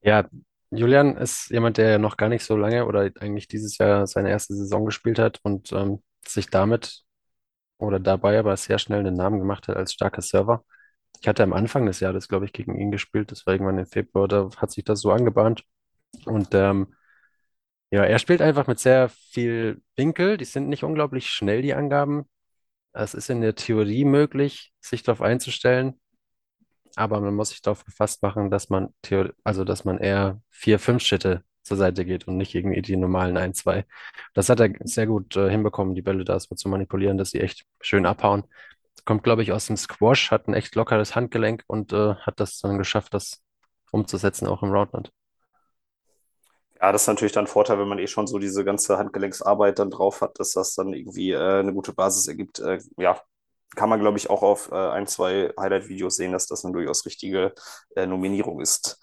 Ja, Julian ist jemand, der noch gar nicht so lange oder eigentlich dieses Jahr seine erste Saison gespielt hat und ähm, sich damit oder dabei aber sehr schnell einen Namen gemacht hat als starker Server. Ich hatte am Anfang des Jahres, glaube ich, gegen ihn gespielt. Das war irgendwann im Februar, da hat sich das so angebahnt. Und ähm, ja, er spielt einfach mit sehr viel Winkel. Die sind nicht unglaublich schnell, die Angaben. Es ist in der Theorie möglich, sich darauf einzustellen, aber man muss sich darauf gefasst machen, dass man Theor also dass man eher vier, fünf Schritte zur Seite geht und nicht irgendwie die normalen ein, zwei. Das hat er sehr gut äh, hinbekommen, die Bälle da so zu manipulieren, dass sie echt schön abhauen. Kommt, glaube ich, aus dem Squash, hat ein echt lockeres Handgelenk und äh, hat das dann geschafft, das umzusetzen, auch im Roundland. Ja, das ist natürlich dann ein Vorteil, wenn man eh schon so diese ganze Handgelenksarbeit dann drauf hat, dass das dann irgendwie äh, eine gute Basis ergibt. Äh, ja, kann man, glaube ich, auch auf äh, ein, zwei Highlight-Videos sehen, dass das eine durchaus richtige äh, Nominierung ist.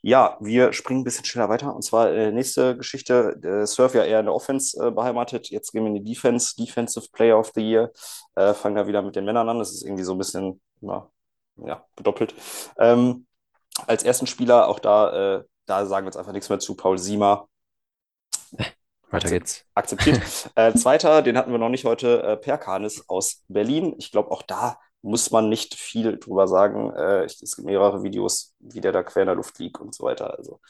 Ja, wir springen ein bisschen schneller weiter. Und zwar äh, nächste Geschichte. Der Surf ja eher in der Offense äh, beheimatet. Jetzt gehen wir in die Defense. Defensive Player of the Year. Äh, fangen da wieder mit den Männern an. Das ist irgendwie so ein bisschen, ja, ja bedoppelt. Ähm, als ersten Spieler, auch da, äh, da sagen wir jetzt einfach nichts mehr zu. Paul Siemer, Weiter geht's. akzeptiert. äh, zweiter, den hatten wir noch nicht heute, äh, Per Kanis aus Berlin. Ich glaube, auch da muss man nicht viel drüber sagen. Äh, es gibt mehrere Videos, wie der da quer in der Luft liegt und so weiter. Also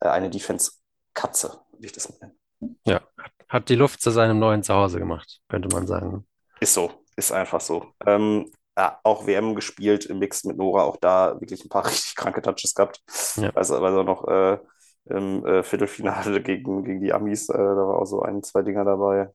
äh, eine Defense-Katze, würde ich das nennen. Ja, hat die Luft zu seinem neuen Zuhause gemacht, könnte man sagen. Ist so, ist einfach so. Ähm, ja, auch WM gespielt im Mix mit Nora, auch da wirklich ein paar richtig kranke Touches gehabt. Ja. Also, er noch äh, im äh, Viertelfinale gegen, gegen die Amis, äh, da war auch so ein, zwei Dinger dabei.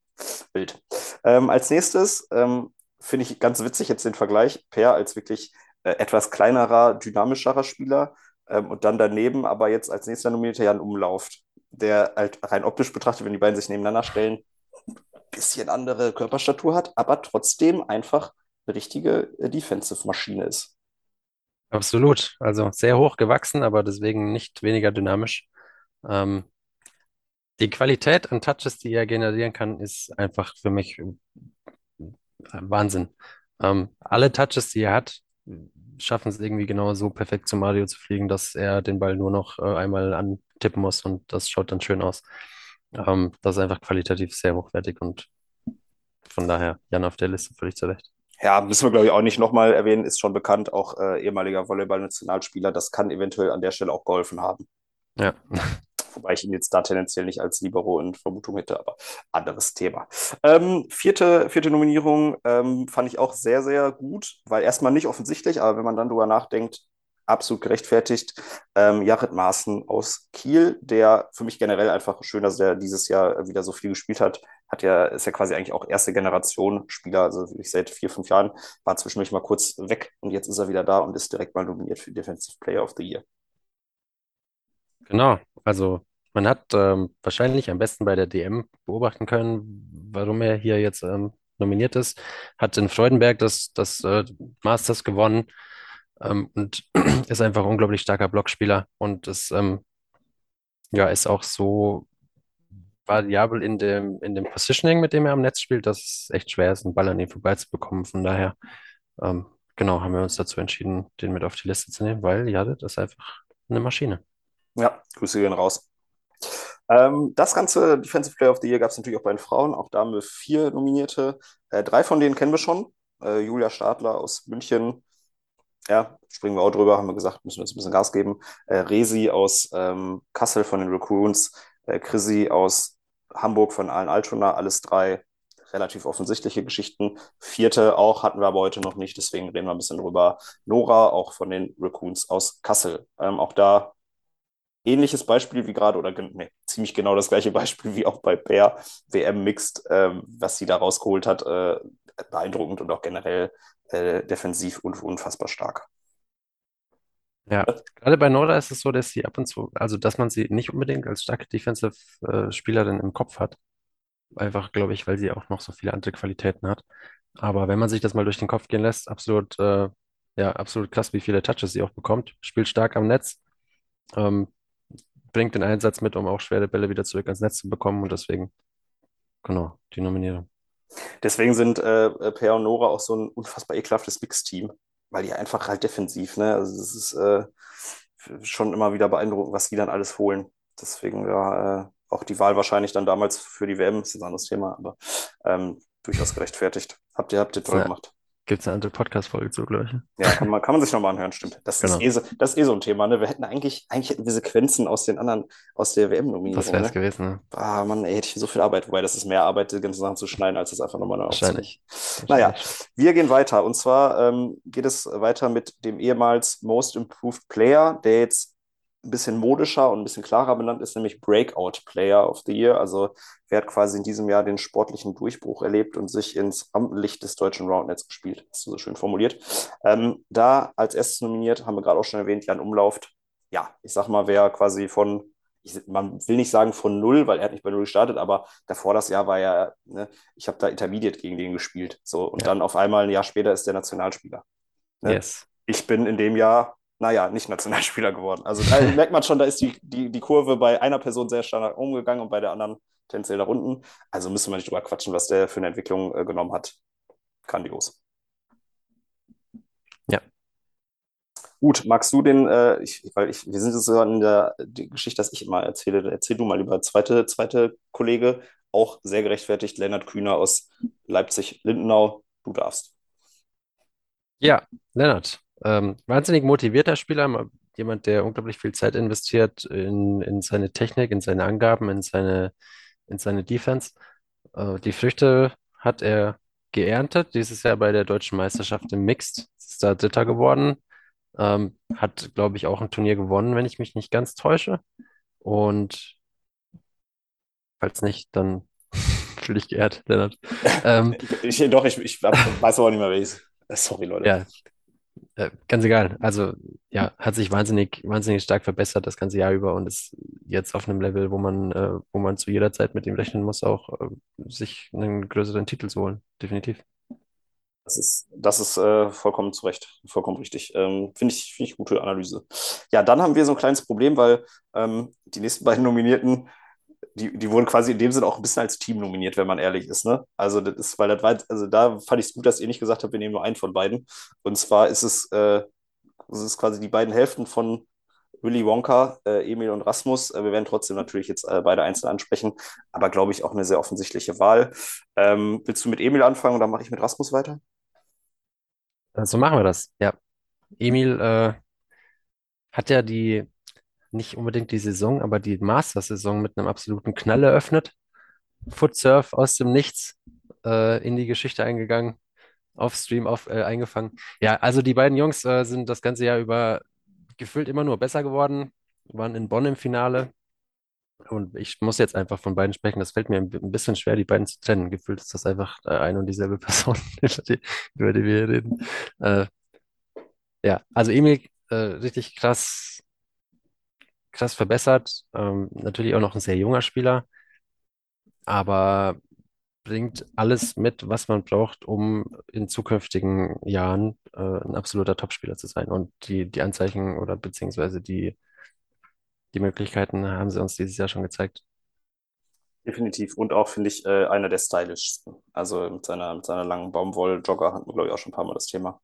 Bild. Ähm, als nächstes ähm, finde ich ganz witzig jetzt den Vergleich, Per als wirklich äh, etwas kleinerer, dynamischerer Spieler ähm, und dann daneben aber jetzt als nächster nominierter Jan Umlauft, der halt rein optisch betrachtet, wenn die beiden sich nebeneinander stellen, ein bisschen andere Körperstatur hat, aber trotzdem einfach eine richtige äh, Defensive-Maschine ist. Absolut. Also sehr hoch gewachsen, aber deswegen nicht weniger dynamisch. Ähm, die Qualität an Touches, die er generieren kann, ist einfach für mich äh, Wahnsinn. Ähm, alle Touches, die er hat, schaffen es irgendwie genau so perfekt zu Mario zu fliegen, dass er den Ball nur noch äh, einmal antippen muss und das schaut dann schön aus. Ähm, das ist einfach qualitativ sehr hochwertig und von daher Jan auf der Liste völlig zu Recht. Ja, müssen wir, glaube ich, auch nicht nochmal erwähnen, ist schon bekannt, auch äh, ehemaliger Volleyball-Nationalspieler. Das kann eventuell an der Stelle auch geholfen haben. Ja. Wobei ich ihn jetzt da tendenziell nicht als Libero in Vermutung hätte, aber anderes Thema. Ähm, vierte, vierte Nominierung ähm, fand ich auch sehr, sehr gut, weil erstmal nicht offensichtlich, aber wenn man dann drüber nachdenkt, absolut gerechtfertigt. Ähm, Jared Maaßen aus Kiel, der für mich generell einfach schön, dass er dieses Jahr wieder so viel gespielt hat. Hat ja, ist ja quasi eigentlich auch erste Generation Spieler, also ich seit vier, fünf Jahren, war zwischendurch mal kurz weg und jetzt ist er wieder da und ist direkt mal nominiert für Defensive Player of the Year. Genau, also man hat ähm, wahrscheinlich am besten bei der DM beobachten können, warum er hier jetzt ähm, nominiert ist. Hat in Freudenberg das, das äh, Masters gewonnen ähm, und ist einfach ein unglaublich starker Blockspieler und ist, ähm, ja, ist auch so variabel in dem, in dem Positioning, mit dem er am Netz spielt, dass es echt schwer ist, einen Ball an ihm vorbeizubekommen. Von daher, ähm, genau, haben wir uns dazu entschieden, den mit auf die Liste zu nehmen, weil Jadet ist einfach eine Maschine. Ja, Grüße gehen raus. Ähm, das ganze Defensive Player of the Year gab es natürlich auch bei den Frauen. Auch da haben wir vier Nominierte. Äh, drei von denen kennen wir schon. Äh, Julia Stadler aus München. Ja, springen wir auch drüber, haben wir gesagt, müssen wir uns ein bisschen Gas geben. Äh, Resi aus ähm, Kassel von den Raccoons. Äh, Chrissy aus Hamburg von Allen Altona. Alles drei relativ offensichtliche Geschichten. Vierte auch hatten wir aber heute noch nicht, deswegen reden wir ein bisschen drüber. Nora, auch von den Raccoons aus Kassel. Ähm, auch da ähnliches Beispiel wie gerade, oder nee, ziemlich genau das gleiche Beispiel wie auch bei Bär WM Mixed, ähm, was sie da rausgeholt hat, äh, beeindruckend und auch generell äh, defensiv und unfassbar stark. Ja, gerade bei Nora ist es so, dass sie ab und zu, also dass man sie nicht unbedingt als starke Defensive-Spielerin im Kopf hat. Einfach, glaube ich, weil sie auch noch so viele andere Qualitäten hat. Aber wenn man sich das mal durch den Kopf gehen lässt, absolut, äh, ja, absolut krass, wie viele Touches sie auch bekommt. Spielt stark am Netz. Ähm, bringt den Einsatz mit, um auch schwere Bälle wieder zurück ans Netz zu bekommen und deswegen, genau, die Nominierung. Deswegen sind äh, Per und Nora auch so ein unfassbar ekelhaftes Mix-Team, weil die einfach halt defensiv, ne? Also es ist äh, schon immer wieder beeindruckend, was die dann alles holen. Deswegen ja, äh, auch die Wahl wahrscheinlich dann damals für die WM, ist ein anderes Thema, aber ähm, durchaus gerechtfertigt. Habt ihr, habt ihr toll ja. gemacht. Gibt es eine andere Podcast-Folge zu, glaube ich. Ja, kann man, kann man sich nochmal anhören, stimmt. Das, genau. ist eh so, das ist eh so ein Thema, ne? Wir hätten eigentlich, eigentlich hätten wir Sequenzen aus den anderen, aus der WM-Nominierung. Das wäre es ne? gewesen, ne? Ah, Mann, ey, hätte ich so viel Arbeit, wobei das ist mehr Arbeit, die ganzen Sachen zu schneiden, als es einfach nochmal neu Wahrscheinlich. Naja, wir gehen weiter. Und zwar ähm, geht es weiter mit dem ehemals Most Improved Player, der jetzt ein bisschen modischer und ein bisschen klarer benannt ist, nämlich Breakout Player of the Year. Also wer hat quasi in diesem Jahr den sportlichen Durchbruch erlebt und sich ins Rampenlicht des deutschen Roundnets gespielt. Hast du so schön formuliert. Ähm, da als erstes nominiert, haben wir gerade auch schon erwähnt, Jan Umlauft. Ja, ich sag mal, wer quasi von ich, man will nicht sagen von null, weil er hat nicht bei null gestartet, aber davor das Jahr war ja, ne, ich habe da Intermediate gegen den gespielt. So, und ja. dann auf einmal ein Jahr später ist der Nationalspieler. Ne? Yes. Ich bin in dem Jahr naja, nicht Nationalspieler geworden. Also da merkt man schon, da ist die, die, die Kurve bei einer Person sehr stark nach oben gegangen und bei der anderen tendenziell nach unten. Also müssen wir nicht drüber quatschen, was der für eine Entwicklung äh, genommen hat. Grandios. Ja. Gut, magst du den, äh, ich, weil ich, wir sind jetzt so in der Geschichte, dass ich immer erzähle, erzähl du mal lieber. Zweite, zweite Kollege, auch sehr gerechtfertigt, Lennart Kühner aus Leipzig-Lindenau. Du darfst. Ja, Lennart, ähm, wahnsinnig motivierter Spieler, jemand, der unglaublich viel Zeit investiert in, in seine Technik, in seine Angaben, in seine, in seine Defense. Äh, die Früchte hat er geerntet, dieses Jahr bei der Deutschen Meisterschaft im Mixed, ist da Dritter geworden, ähm, hat, glaube ich, auch ein Turnier gewonnen, wenn ich mich nicht ganz täusche. Und falls nicht, dann fühle ich geehrt, Lennart. Ähm, Ich, doch, ich, ich weiß aber auch nicht mehr, welches. Sorry, Leute. ja, Äh, ganz egal. Also ja, hat sich wahnsinnig, wahnsinnig stark verbessert das ganze Jahr über und ist jetzt auf einem Level, wo man, äh, wo man zu jeder Zeit mit ihm rechnen muss, auch äh, sich einen größeren Titel zu holen. Definitiv. Das ist, das ist äh, vollkommen zu Recht, vollkommen richtig. Ähm, Finde ich, finde ich gute Analyse. Ja, dann haben wir so ein kleines Problem, weil ähm, die nächsten beiden Nominierten, die, die wurden quasi in dem Sinne auch ein bisschen als Team nominiert, wenn man ehrlich ist. Ne? Also das ist, weil das war, also da fand ich es gut, dass ihr nicht gesagt habt, wir nehmen nur einen von beiden. Und zwar ist es, äh, es ist quasi die beiden Hälften von Willy Wonka, äh, Emil und Rasmus. Äh, wir werden trotzdem natürlich jetzt äh, beide einzeln ansprechen, aber glaube ich auch eine sehr offensichtliche Wahl. Ähm, willst du mit Emil anfangen oder mache ich mit Rasmus weiter? Äh, so machen wir das. Ja. Emil äh, hat ja die, nicht unbedingt die Saison, aber die Masters-Saison mit einem absoluten Knall eröffnet. Footsurf aus dem Nichts äh, in die Geschichte eingegangen, auf Stream auf, äh, eingefangen. Ja, also die beiden Jungs äh, sind das ganze Jahr über gefühlt immer nur besser geworden, waren in Bonn im Finale. Und ich muss jetzt einfach von beiden sprechen. Das fällt mir ein bi- ein bisschen schwer, die beiden zu trennen. Gefühlt ist das einfach äh, eine und dieselbe Person, über die, über die wir hier reden. Äh, ja, also Emil, äh, richtig krass, krass verbessert. Ähm, natürlich auch noch ein sehr junger Spieler, aber bringt alles mit, was man braucht, um in zukünftigen Jahren äh, ein absoluter Topspieler zu sein. Und die, die Anzeichen oder beziehungsweise die, die Möglichkeiten haben sie uns dieses Jahr schon gezeigt. Definitiv. Und auch, finde ich, äh, einer der stylischsten. Also mit seiner, mit seiner langen Baumwoll-Jogger hatten wir, glaube ich, auch schon ein paar Mal das Thema.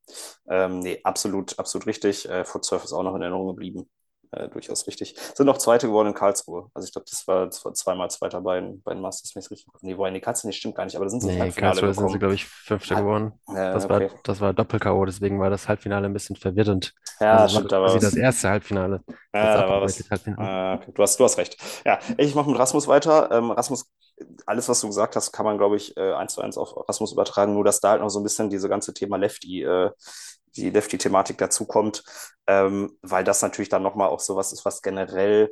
Ähm, nee, absolut, absolut richtig. Äh, Footsurf ist auch noch in Erinnerung geblieben. Äh, durchaus richtig. Sind noch Zweite geworden in Karlsruhe. Also ich glaube, das war, das war zweimal Zweiter bei den, bei den Masters, wenn ich es richtig Nee, wobei, nee, Karlsruhe nicht, stimmt gar nicht, aber da sind sie Nee, Halbfinale Karlsruhe sind sie, gekommen. glaube ich, Fünfter Halb- geworden. Äh, Das war, okay. das war Doppel-K.O., deswegen war das Halbfinale ein bisschen verwirrend. Ja, Also war stimmt, war was. das erste Halbfinale, Ja, da war was. Halbfinale. Ah, okay. Du hast, du hast recht. Ja, ich mache mit Rasmus weiter. Ähm, Rasmus, alles, was du gesagt hast, kann man, glaube ich, äh, eins zu eins auf Rasmus übertragen. Nur, dass da halt noch so ein bisschen diese ganze Thema Lefty, äh, die Lefty-Thematik dazukommt, ähm, weil das natürlich dann nochmal auch sowas ist, was generell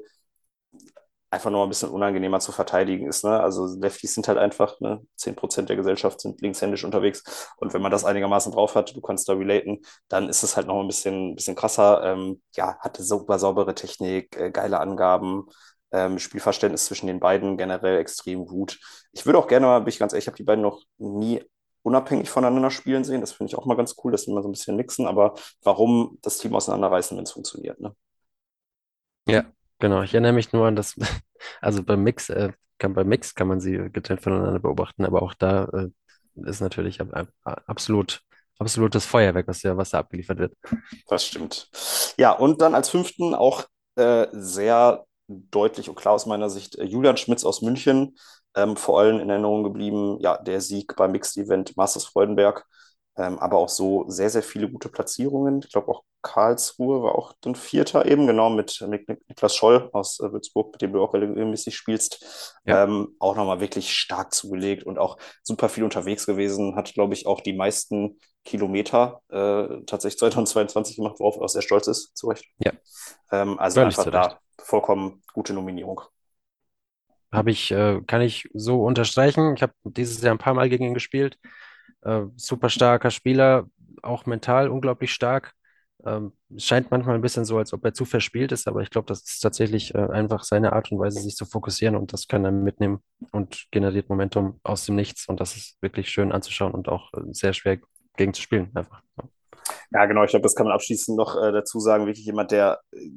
einfach nur ein bisschen unangenehmer zu verteidigen ist. Ne? Also Lefties sind halt einfach, ne? 10% der Gesellschaft sind linkshändisch unterwegs. Und wenn man das einigermaßen drauf hat, du kannst da relaten, dann ist es halt noch ein bisschen, bisschen krasser. Ähm, ja, hatte super saubere Technik, äh, geile Angaben. Ähm, Spielverständnis zwischen den beiden generell extrem gut. Ich würde auch gerne mal, bin ich ganz ehrlich, ich habe die beiden noch nie unabhängig voneinander spielen sehen. Das finde ich auch mal ganz cool, dass die mal so ein bisschen mixen. Aber warum das Team auseinanderreißen, wenn es funktioniert? Ne? Ja, genau. Ich erinnere mich nur an das, also beim Mix, äh, kann, beim Mix kann man sie getrennt voneinander beobachten, aber auch da äh, ist natürlich ab, absolut, absolutes Feuerwerk, was da, was da abgeliefert wird. Das stimmt. Ja, und dann als fünften auch äh, sehr deutlich und klar aus meiner Sicht äh, Julian Schmitz aus München. Ähm, vor allem in Erinnerung geblieben, ja, der Sieg beim Mixed Event Masters Freudenberg. Ähm, aber auch so sehr, sehr viele gute Platzierungen. Ich glaube auch Karlsruhe war auch dann Vierter eben, genau mit, Niklas Scholl aus äh, Würzburg, mit dem du auch regelmäßig spielst. Ja, Ähm, auch nochmal wirklich stark zugelegt und auch super viel unterwegs gewesen. Hat, glaube ich, auch die meisten Kilometer äh, tatsächlich 2022 gemacht, worauf er auch sehr stolz ist, zu Recht. ja, Ähm, also völlig einfach da vollkommen gute Nominierung. Habe ich, äh, kann ich so unterstreichen. Ich habe dieses Jahr ein paar Mal gegen ihn gespielt. Äh, super starker Spieler, auch mental unglaublich stark. Ähm, scheint manchmal ein bisschen so, als ob er zu verspielt ist, aber ich glaube, das ist tatsächlich äh, einfach seine Art und Weise, sich zu fokussieren und das kann er mitnehmen und generiert Momentum aus dem Nichts und das ist wirklich schön anzuschauen und auch äh, sehr schwer gegen zu spielen, einfach. Ja, genau, ich glaube, das kann man abschließend noch äh, dazu sagen. Wirklich jemand, der äh,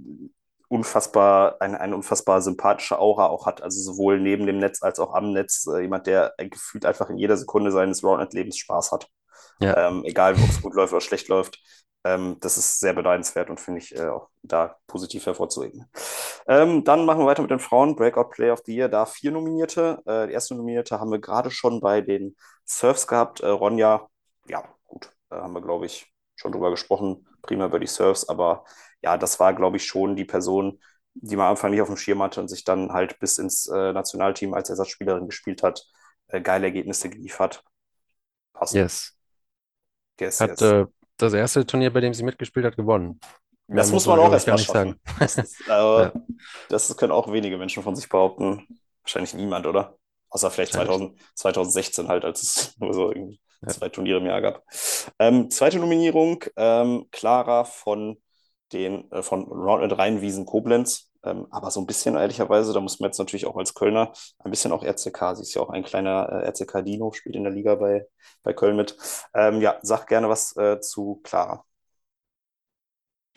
unfassbar, eine, eine unfassbar sympathische Aura auch hat. Also sowohl neben dem Netz als auch am Netz. Äh, jemand, der gefühlt einfach in jeder Sekunde seines Roundnet-Lebens Spaß hat. Ja, Ähm, egal, ob es gut läuft oder schlecht läuft. Ähm, das ist sehr beneidenswert und finde ich äh, auch da positiv hervorzuheben. Ähm, dann machen wir weiter mit den Frauen. Breakout Player of the Year, da vier Nominierte. Äh, die erste Nominierte haben wir gerade schon bei den Surfs gehabt. Äh, Ronja, ja, gut, äh, haben wir, glaube ich, schon drüber gesprochen, prima über die Serves, aber ja, das war, glaube ich, schon die Person, die man am Anfang nicht auf dem Schirm hatte und sich dann halt bis ins äh, Nationalteam als Ersatzspielerin gespielt hat, äh, geile Ergebnisse geliefert. Passt. Yes. yes hat yes. Äh, das erste Turnier, bei dem sie mitgespielt hat, gewonnen. Das muss man auch erstmal schaffen. Das, ist, äh, ja. das können auch wenige Menschen von sich behaupten. Wahrscheinlich niemand, oder? Außer vielleicht 2000, 2016 halt, als es nur so irgendwie ja. zwei Turniere im Jahr gab. Ähm, zweite Nominierung, ähm, Clara von den äh, von Roundnet Rheinwiesen Koblenz. Ähm, aber so ein bisschen ehrlicherweise, da muss man jetzt natürlich auch als Kölner ein bisschen auch RCK. Sie ist ja auch ein kleiner äh, RCK-Dino, spielt in der Liga bei, bei Köln mit. Ähm, ja, sag gerne was äh, zu Clara.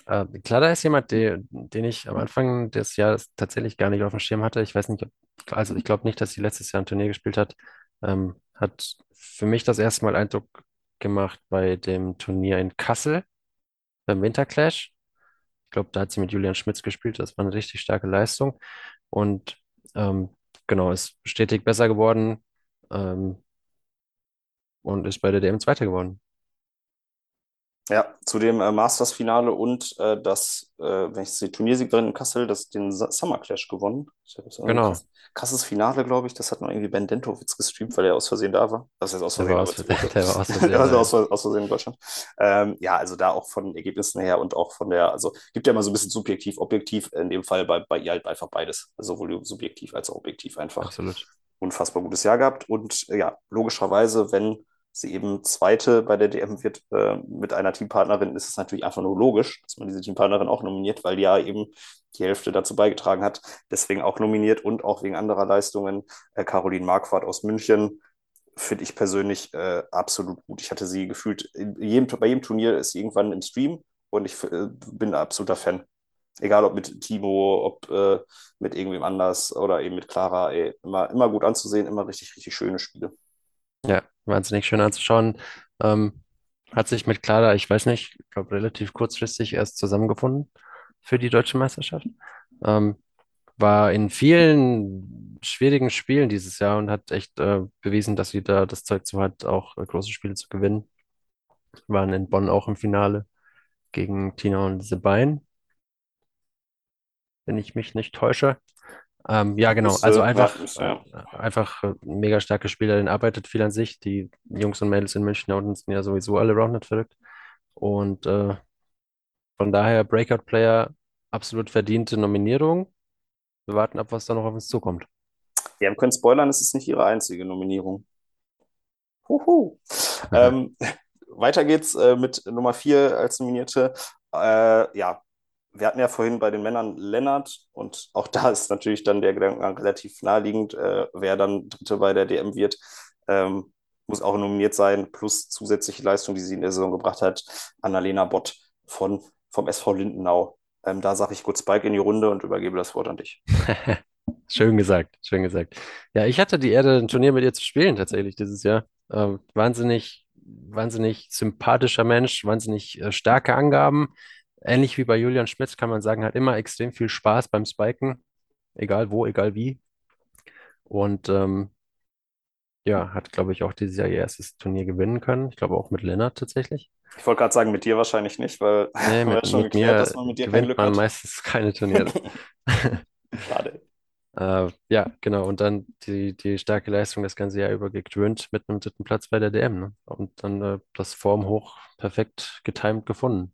Äh, Clara ist jemand, der, den ich am Anfang des Jahres tatsächlich gar nicht auf dem Schirm hatte. Ich weiß nicht, also ich glaube nicht, dass sie letztes Jahr ein Turnier gespielt hat. Ähm, hat für mich das erste Mal Eindruck gemacht bei dem Turnier in Kassel, beim Winterclash. Ich glaube, da hat sie mit Julian Schmitz gespielt. Das war eine richtig starke Leistung. Und ähm, genau, ist stetig besser geworden ähm, und ist bei der DM Zweiter geworden. Ja, zu dem äh, Masters-Finale und äh, das, äh, wenn ich sehe, Turniersiegerin in Kassel, das den Summer Clash gewonnen. Genau. Krass, krasses Finale, glaube ich. Das hat noch irgendwie Ben Dentowitz gestreamt, weil er aus Versehen da war. Das heißt aus Versehen. Der war aus, der war aus Versehen, also aus, aus Versehen in Deutschland. Ähm, ja, also da auch von Ergebnissen her und auch von der, also gibt ja immer so ein bisschen subjektiv, objektiv, in dem Fall bei, bei ihr halt einfach beides. Sowohl subjektiv als auch objektiv einfach. Absolut. Unfassbar gutes Jahr gehabt. Und ja, logischerweise, wenn sie eben Zweite bei der DM wird äh, mit einer Teampartnerin, ist es natürlich einfach nur logisch, dass man diese Teampartnerin auch nominiert, weil die ja eben die Hälfte dazu beigetragen hat. Deswegen auch nominiert und auch wegen anderer Leistungen. Äh, Caroline Marquardt aus München finde ich persönlich äh, absolut gut. Ich hatte sie gefühlt, jedem, bei jedem Turnier ist sie irgendwann im Stream und ich äh, bin ein absoluter Fan. Egal ob mit Timo, ob äh, mit irgendwem anders oder eben mit Clara, ey, immer, immer gut anzusehen, immer richtig, richtig schöne Spiele. Ja, wahnsinnig schön anzuschauen. Ähm, hat sich mit Clara, ich weiß nicht, ich glaube relativ kurzfristig erst zusammengefunden für die deutsche Meisterschaft. Ähm, war in vielen schwierigen Spielen dieses Jahr und hat echt äh, bewiesen, dass sie da das Zeug zu hat, auch äh, große Spiele zu gewinnen. Waren in Bonn auch im Finale gegen Tina und Sebein, wenn ich mich nicht täusche. Ähm, ja, genau. Also einfach, ja. einfach äh, mega starke Spielerin, arbeitet viel an sich. Die Jungs und Mädels in München da unten sind ja sowieso alle Roundnet verrückt. Und äh, von daher Breakout-Player absolut verdiente Nominierung. Wir warten ab, was da noch auf uns zukommt. Wir können spoilern, es ist nicht ihre einzige Nominierung. Huhu. ähm, weiter geht's äh, mit Nummer 4 als Nominierte. Äh, ja, wir hatten ja vorhin bei den Männern Lennart und auch da ist natürlich dann der Gedankengang relativ naheliegend, äh, wer dann Dritte bei der DM wird. Ähm, muss auch nominiert sein, plus zusätzliche Leistung, die sie in der Saison gebracht hat, Annalena Bott von, vom SV Lindenau. Ähm, da sage ich gut Spike in die Runde und übergebe das Wort an dich. schön gesagt, schön gesagt. Ja, ich hatte die Ehre, ein Turnier mit ihr zu spielen tatsächlich dieses Jahr. Ähm, wahnsinnig, wahnsinnig sympathischer Mensch, wahnsinnig äh, starke Angaben ähnlich wie bei Julian Schmitz kann man sagen, hat immer extrem viel Spaß beim Spiken, egal wo, egal wie. Und ähm, ja, hat, glaube ich, auch dieses Jahr ihr erstes Turnier gewinnen können. Ich glaube auch mit Lennart tatsächlich. Ich wollte gerade sagen, mit dir wahrscheinlich nicht, weil nee, mit, schon mit geklärt, mir dass man mit dir kein Glück man hat. meistens keine Turniere. Schade. äh, ja, genau. Und dann die, die starke Leistung das ganze Jahr über gekrönt mit einem dritten Platz bei der DM. Ne? Und dann äh, das Form hoch perfekt getimt gefunden.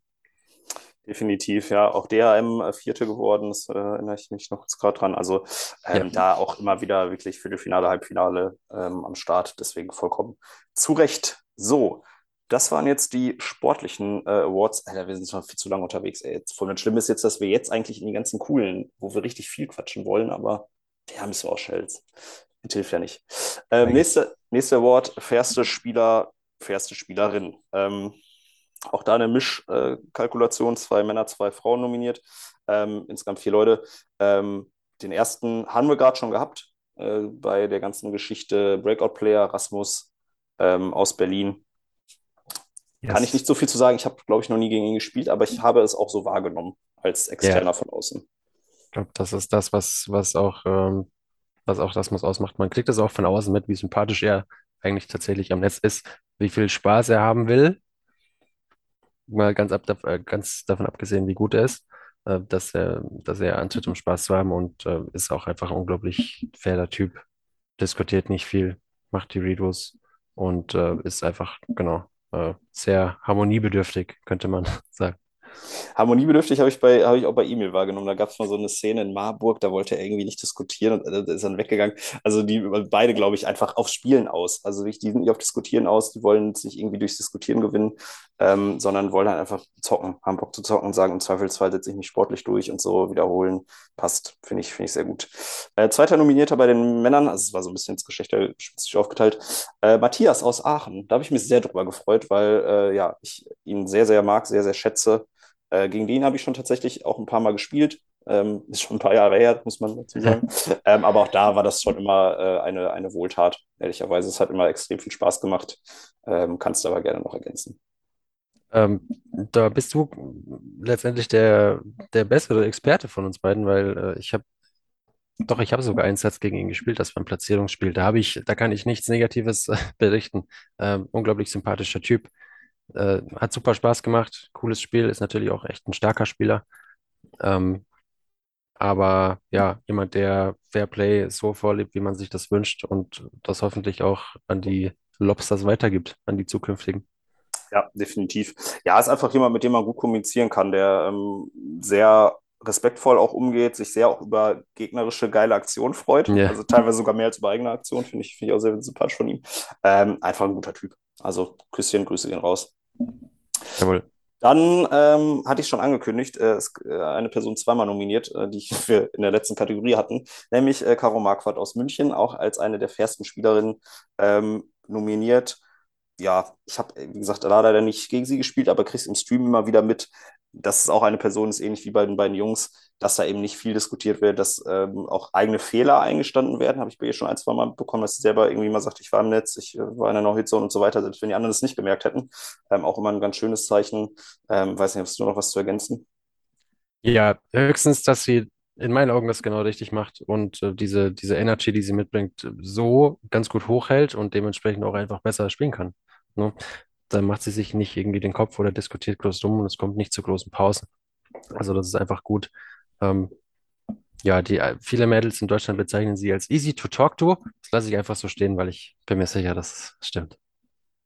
Definitiv, ja. Auch DRM äh, Vierte geworden, das äh, erinnere ich mich noch gerade dran. Also ähm, ja. da auch immer wieder wirklich Viertelfinale, Halbfinale ähm, am Start, deswegen vollkommen zu Recht. So, das waren jetzt die sportlichen äh, Awards. Alter, wir sind schon viel zu lange unterwegs. Ey. Jetzt, voll schlimm ist jetzt, dass wir jetzt eigentlich in die ganzen coolen, wo wir richtig viel quatschen wollen, aber der haben es auch Shells. Das hilft ja nicht. Ähm, nächste, nächste Award, fairste Spieler, fairste Spielerin. Ähm, auch da eine Mischkalkulation, zwei Männer, zwei Frauen nominiert, ähm, insgesamt vier Leute. Ähm, den ersten haben wir gerade schon gehabt äh, bei der ganzen Geschichte Breakout Player Rasmus ähm, aus Berlin. Yes. Kann ich nicht so viel zu sagen. Ich habe, glaube ich, noch nie gegen ihn gespielt, aber ich habe es auch so wahrgenommen als Externer yeah. von außen. Ich glaube, das ist das, was, was auch, ähm, was auch das muss ausmacht. Man kriegt das auch von außen mit, wie sympathisch er eigentlich tatsächlich am Netz ist, wie viel Spaß er haben will mal ganz, ab, äh, ganz davon abgesehen, wie gut er ist, äh, dass er, dass er antritt, um Spaß zu haben und äh, ist auch einfach ein unglaublich fairer Typ, diskutiert nicht viel, macht die Redos und äh, ist einfach, genau, äh, sehr harmoniebedürftig, könnte man sagen. Harmoniebedürftig habe ich, habe ich auch bei E-Mail wahrgenommen. Da gab es mal so eine Szene in Marburg, da wollte er irgendwie nicht diskutieren und äh, ist dann weggegangen. Also die beide, glaube ich, einfach auf Spielen aus. Also die sind nicht auf Diskutieren aus, die wollen es nicht irgendwie durchs Diskutieren gewinnen, ähm, sondern wollen halt einfach zocken, haben Bock zu zocken und sagen, im Zweifelsfall setze ich mich sportlich durch und so wiederholen. Passt, finde ich, finde ich sehr gut. Äh, zweiter Nominierter bei den Männern, also es war so ein bisschen ins Geschlechterspezifisch aufgeteilt, äh, Matthias aus Aachen. Da habe ich mich sehr drüber gefreut, weil äh, ja, ich ihn sehr, sehr mag, sehr, sehr schätze. Äh, gegen den habe ich schon tatsächlich auch ein paar Mal gespielt. Ähm, ist schon ein paar Jahre her, muss man dazu sagen. ähm, aber auch da war das schon immer äh, eine, eine Wohltat, ehrlicherweise. Es hat immer extrem viel Spaß gemacht. Ähm, kannst du aber gerne noch ergänzen. Ähm, da bist du letztendlich der, der bessere Experte von uns beiden, weil äh, ich habe, doch, ich habe sogar einen Satz gegen ihn gespielt, das war ein Platzierungsspiel. Da habe ich, da kann ich nichts Negatives äh, berichten. Ähm, unglaublich sympathischer Typ. Äh, hat super Spaß gemacht. Cooles Spiel, ist natürlich auch echt ein starker Spieler. Ähm, aber ja, jemand, der Fairplay so vorlebt, wie man sich das wünscht und das hoffentlich auch an die Lobsters weitergibt, an die zukünftigen. Ja, definitiv. Ja, ist einfach jemand, mit dem man gut kommunizieren kann, der ähm, sehr respektvoll auch umgeht, sich sehr auch über gegnerische geile Aktionen freut. Ja. Also teilweise sogar mehr als über eigene Aktionen, finde ich, find ich auch sehr sympathisch von ihm. Ähm, einfach ein guter Typ. Also Küsschen, Grüße gehen raus. Jawohl. Dann ähm, hatte ich schon angekündigt, äh, ist äh, eine Person zweimal nominiert, äh, die wir in der letzten Kategorie hatten, nämlich äh, Caro Marquardt aus München, auch als eine der fairsten Spielerinnen ähm, nominiert. Ja, ich habe, wie gesagt, leider nicht gegen sie gespielt, aber kriegst im Stream immer wieder mit, dass es auch eine Person ist, ähnlich wie bei den beiden Jungs, dass da eben nicht viel diskutiert wird, dass ähm, auch eigene Fehler eingestanden werden. Habe ich bei ihr schon ein, zwei Mal mitbekommen, dass sie selber irgendwie mal sagt, ich war im Netz, ich äh, war in der No-Hit-Zone und so weiter, selbst wenn die anderen es nicht gemerkt hätten. Ähm, auch immer ein ganz schönes Zeichen. Ähm, weiß nicht, hast du noch was zu ergänzen? Ja, höchstens, dass sie in meinen Augen das genau richtig macht und äh, diese, diese Energy, die sie mitbringt, so ganz gut hochhält und dementsprechend auch einfach besser spielen kann. Ne? Dann macht sie sich nicht irgendwie den Kopf oder diskutiert groß dumm und es kommt nicht zu großen Pausen. Also das ist einfach gut. Ähm, ja, die, äh, viele Mädels in Deutschland bezeichnen sie als easy to talk to. Das lasse ich einfach so stehen, weil ich bin mir sicher, dass es stimmt.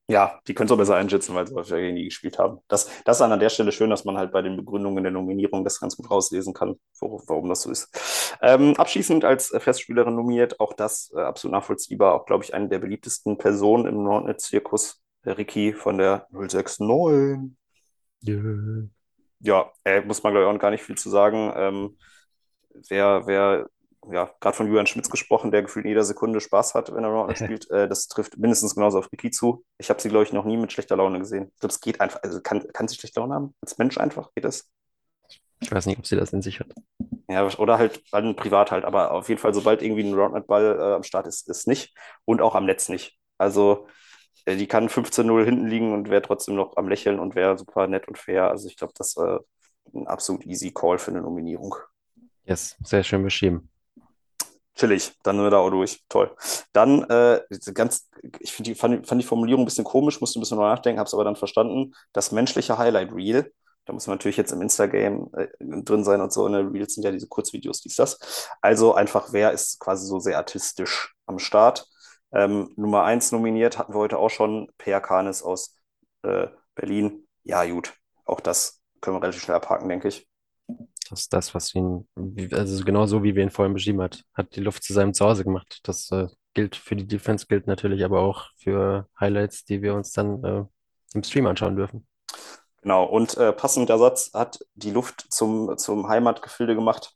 Ja, die können es auch besser einschätzen, weil sie häufig gegen die gespielt haben. Das, das ist an der Stelle schön, dass man halt bei den Begründungen der Nominierung das ganz gut rauslesen kann, wo, warum das so ist. Ähm, abschließend als Festspielerin nominiert, auch das äh, absolut nachvollziehbar, auch glaube ich eine der beliebtesten Personen im Nordnet-Zirkus, der Ricky von der 069. Yeah. Ja, äh, muss man glaube ich auch gar nicht viel zu sagen. Ähm, wer, wer ja, gerade von Julian Schmitz gesprochen, der gefühlt in jeder Sekunde Spaß hat, wenn er Roundnet spielt. Äh, das trifft mindestens genauso auf Ricky zu. Ich habe sie, glaube ich, noch nie mit schlechter Laune gesehen. Ich glaube, es geht einfach. Also kann, kann sie schlechte Laune haben? Als Mensch einfach? Geht das? Ich weiß nicht, ob sie das in sich hat. Ja, oder halt, halt privat halt. Aber auf jeden Fall, sobald irgendwie ein Roundnet-Ball äh, am Start ist, ist nicht. Und auch am Netz nicht. Also, die kann 15-0 hinten liegen und wäre trotzdem noch am Lächeln und wäre super nett und fair. Also, ich glaube, das war ein absolut easy Call für eine Nominierung. Yes, sehr schön beschrieben. Chillig, dann sind wir da auch durch. Toll. Dann, äh, ganz, ich die, fand, fand die Formulierung ein bisschen komisch, musste ein bisschen nachdenken, habe es aber dann verstanden. Das menschliche Highlight Reel. Da muss man natürlich jetzt im Instagram äh, drin sein und so. Ne? Reels sind ja diese Kurzvideos, dies, das. Also einfach, wer ist quasi so sehr artistisch am Start? Ähm, Nummer eins nominiert hatten wir heute auch schon. Per Kanis aus äh, Berlin. Ja, gut. Auch das können wir relativ schnell abhaken, denke ich. Das ist das, was ihn, also genau so, wie wir ihn vorhin beschrieben hat, hat die Luft zu seinem Zuhause gemacht. Das äh, gilt für die Defense, gilt natürlich aber auch für Highlights, die wir uns dann äh, im Stream anschauen dürfen. Genau, und äh, passend der Satz hat die Luft zum, zum Heimatgefilde gemacht.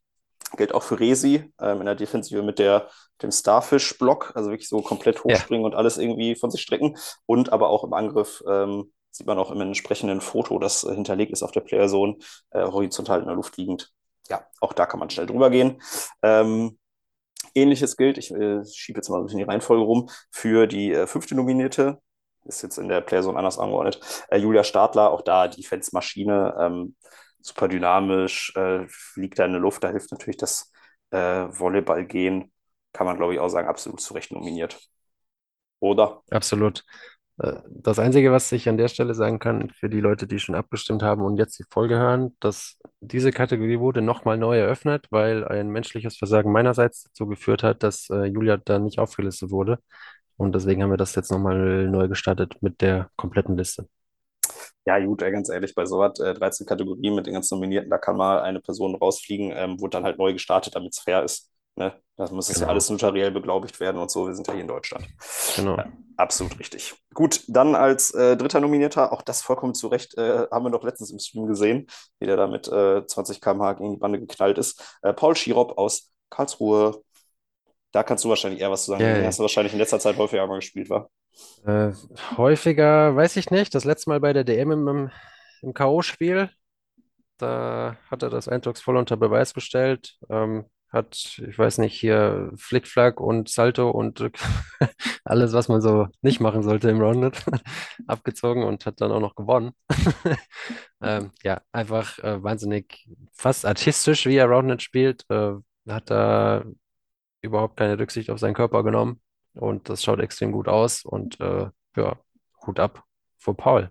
Gilt auch für Resi ähm, in der Defensive mit der, dem Starfish-Block, also wirklich so komplett hochspringen ja. und alles irgendwie von sich strecken. Und aber auch im Angriff ähm, sieht man auch im entsprechenden Foto, das äh, hinterlegt ist auf der Playerzone, äh, horizontal in der Luft liegend. Ja, auch da kann man schnell drüber gehen. Ähm, Ähnliches gilt, ich äh, schiebe jetzt mal ein bisschen die Reihenfolge rum, für die äh, fünfte Nominierte, ist jetzt in der Playerzone anders angeordnet, äh, Julia Stadler, auch da Defense-Maschine, ähm, super dynamisch, äh, fliegt da in der Luft, da hilft natürlich das äh, Volleyballgehen, kann man glaube ich auch sagen, absolut zu Recht nominiert. Oder? Absolut. Äh, Das Einzige, was ich an der Stelle sagen kann, für die Leute, die schon abgestimmt haben und jetzt die Folge hören, dass diese Kategorie wurde nochmal neu eröffnet, weil ein menschliches Versagen meinerseits dazu geführt hat, dass äh, Julia da nicht aufgelistet wurde. Und deswegen haben wir das jetzt nochmal neu gestartet mit der kompletten Liste. Ja, gut, ey, ganz ehrlich, bei sowas, äh, 13 Kategorien mit den ganzen Nominierten, da kann mal eine Person rausfliegen, ähm, wurde dann halt neu gestartet, damit es fair ist. Ne? Das muss es ja Genau. alles notariell beglaubigt werden und so. Wir sind ja hier in Deutschland. Genau. Ja, absolut richtig. Gut, dann als äh, dritter Nominierter, auch das vollkommen zu Recht, äh, haben wir doch letztens im Stream gesehen, wie der da mit äh, 20 km/h gegen die Bande geknallt ist. Äh, Paul Schirop aus Karlsruhe. Da kannst du wahrscheinlich eher was zu sagen. Yay. Den hast du wahrscheinlich in letzter Zeit häufiger mal gespielt, war. Äh, häufiger, weiß ich nicht. Das letzte Mal bei der DM im, im, K.O.-Spiel, da hat er das eindrucksvoll unter Beweis gestellt. Ähm, hat, ich weiß nicht, hier Flickflack und Salto und alles, was man so nicht machen sollte im Roundnet, abgezogen und hat dann auch noch gewonnen. Ähm, ja, einfach äh, wahnsinnig, fast artistisch, wie er Roundnet spielt. Äh, hat da überhaupt keine Rücksicht auf seinen Körper genommen und das schaut extrem gut aus und äh, ja, Hut ab vor Paul.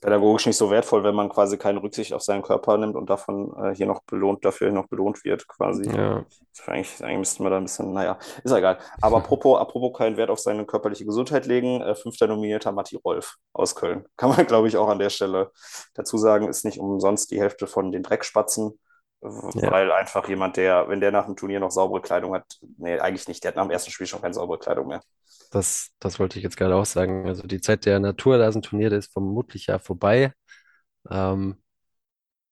pädagogisch nicht so wertvoll, wenn man quasi keine Rücksicht auf seinen Körper nimmt und davon äh, hier noch belohnt, dafür noch belohnt wird, quasi. Ja, Eigentlich, eigentlich müssten wir da ein bisschen, naja, ist ja egal. Aber apropos, apropos keinen Wert auf seine körperliche Gesundheit legen, äh, fünfter nominierter Matti Rolf aus Köln. Kann man, glaube ich, auch an der Stelle dazu sagen, ist nicht umsonst die Hälfte von den Dreckspatzen, Ja. weil einfach jemand, der, wenn der nach dem Turnier noch saubere Kleidung hat, nee, eigentlich nicht, der hat nach dem ersten Spiel schon keine saubere Kleidung mehr. das, das wollte ich jetzt gerade auch sagen. Also die Zeit der Naturrasenturniere ist vermutlich ja vorbei. Ähm,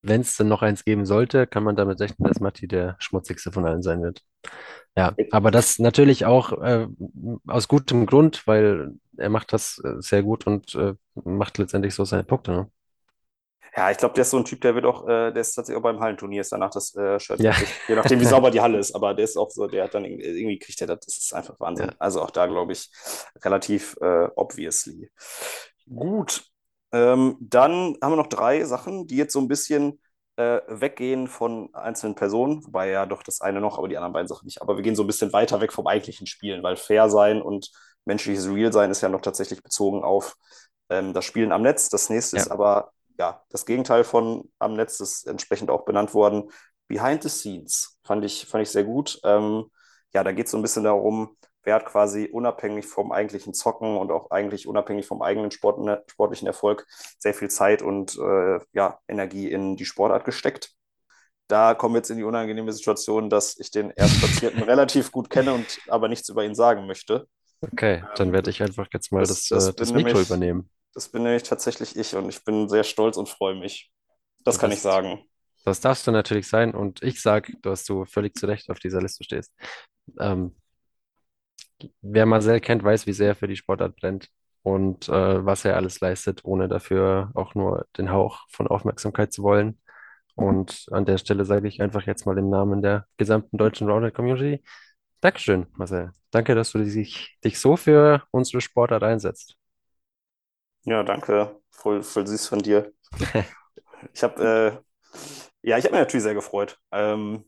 wenn es denn noch eins geben sollte, kann man damit rechnen, dass Matti der schmutzigste von allen sein wird. Ja, aber das natürlich auch äh, aus gutem Grund, weil er macht das äh, sehr gut und äh, macht letztendlich so seine Punkte. Ne? Ja, ich glaube, der ist so ein Typ, der wird auch, äh, der ist tatsächlich auch beim Hallenturnier, ist danach das äh, Shirt Ja. je nachdem, wie sauber die Halle ist, aber der ist auch so, der hat dann irgendwie, irgendwie kriegt er das, das ist einfach Wahnsinn. Ja. Also auch da, glaube ich, relativ äh, obviously. Gut, ähm, dann haben wir noch drei Sachen, die jetzt so ein bisschen äh, weggehen von einzelnen Personen, wobei ja doch das eine noch, aber die anderen beiden Sachen nicht. Aber wir gehen so ein bisschen weiter weg vom eigentlichen Spielen, weil fair sein und menschliches Real sein ist ja noch tatsächlich bezogen auf ähm, das Spielen am Netz. Das nächste Ja. ist aber ja das Gegenteil von am Netz, ist entsprechend auch benannt worden. Behind the Scenes fand ich, fand ich sehr gut. Ähm, ja, da geht es so ein bisschen darum, wer hat quasi unabhängig vom eigentlichen Zocken und auch eigentlich unabhängig vom eigenen Sport, ne, sportlichen Erfolg sehr viel Zeit und äh, ja, Energie in die Sportart gesteckt. Da kommen wir jetzt in die unangenehme Situation, dass ich den Erstplatzierten relativ gut kenne und aber nichts über ihn sagen möchte. Okay, dann werde ich einfach jetzt mal das- das, das äh, das Mikro nämlich- übernehmen. Das bin nämlich tatsächlich ich und ich bin sehr stolz und freue mich. Das Du kann ich bist- sagen. Das darfst du natürlich sein und ich sage, dass du völlig zu Recht auf dieser Liste stehst. Ähm, wer Marcel kennt, weiß, wie sehr er für die Sportart brennt und äh, was er alles leistet, ohne dafür auch nur den Hauch von Aufmerksamkeit zu wollen. Und an der Stelle sage ich einfach jetzt mal im Namen der gesamten deutschen Rounded Community, Dankeschön, Marcel. Danke, dass du dich, dich so für unsere Sportart einsetzt. Ja, danke. Voll, voll süß von dir. Ich habe, äh, ja, ich habe mich natürlich sehr gefreut. Ähm,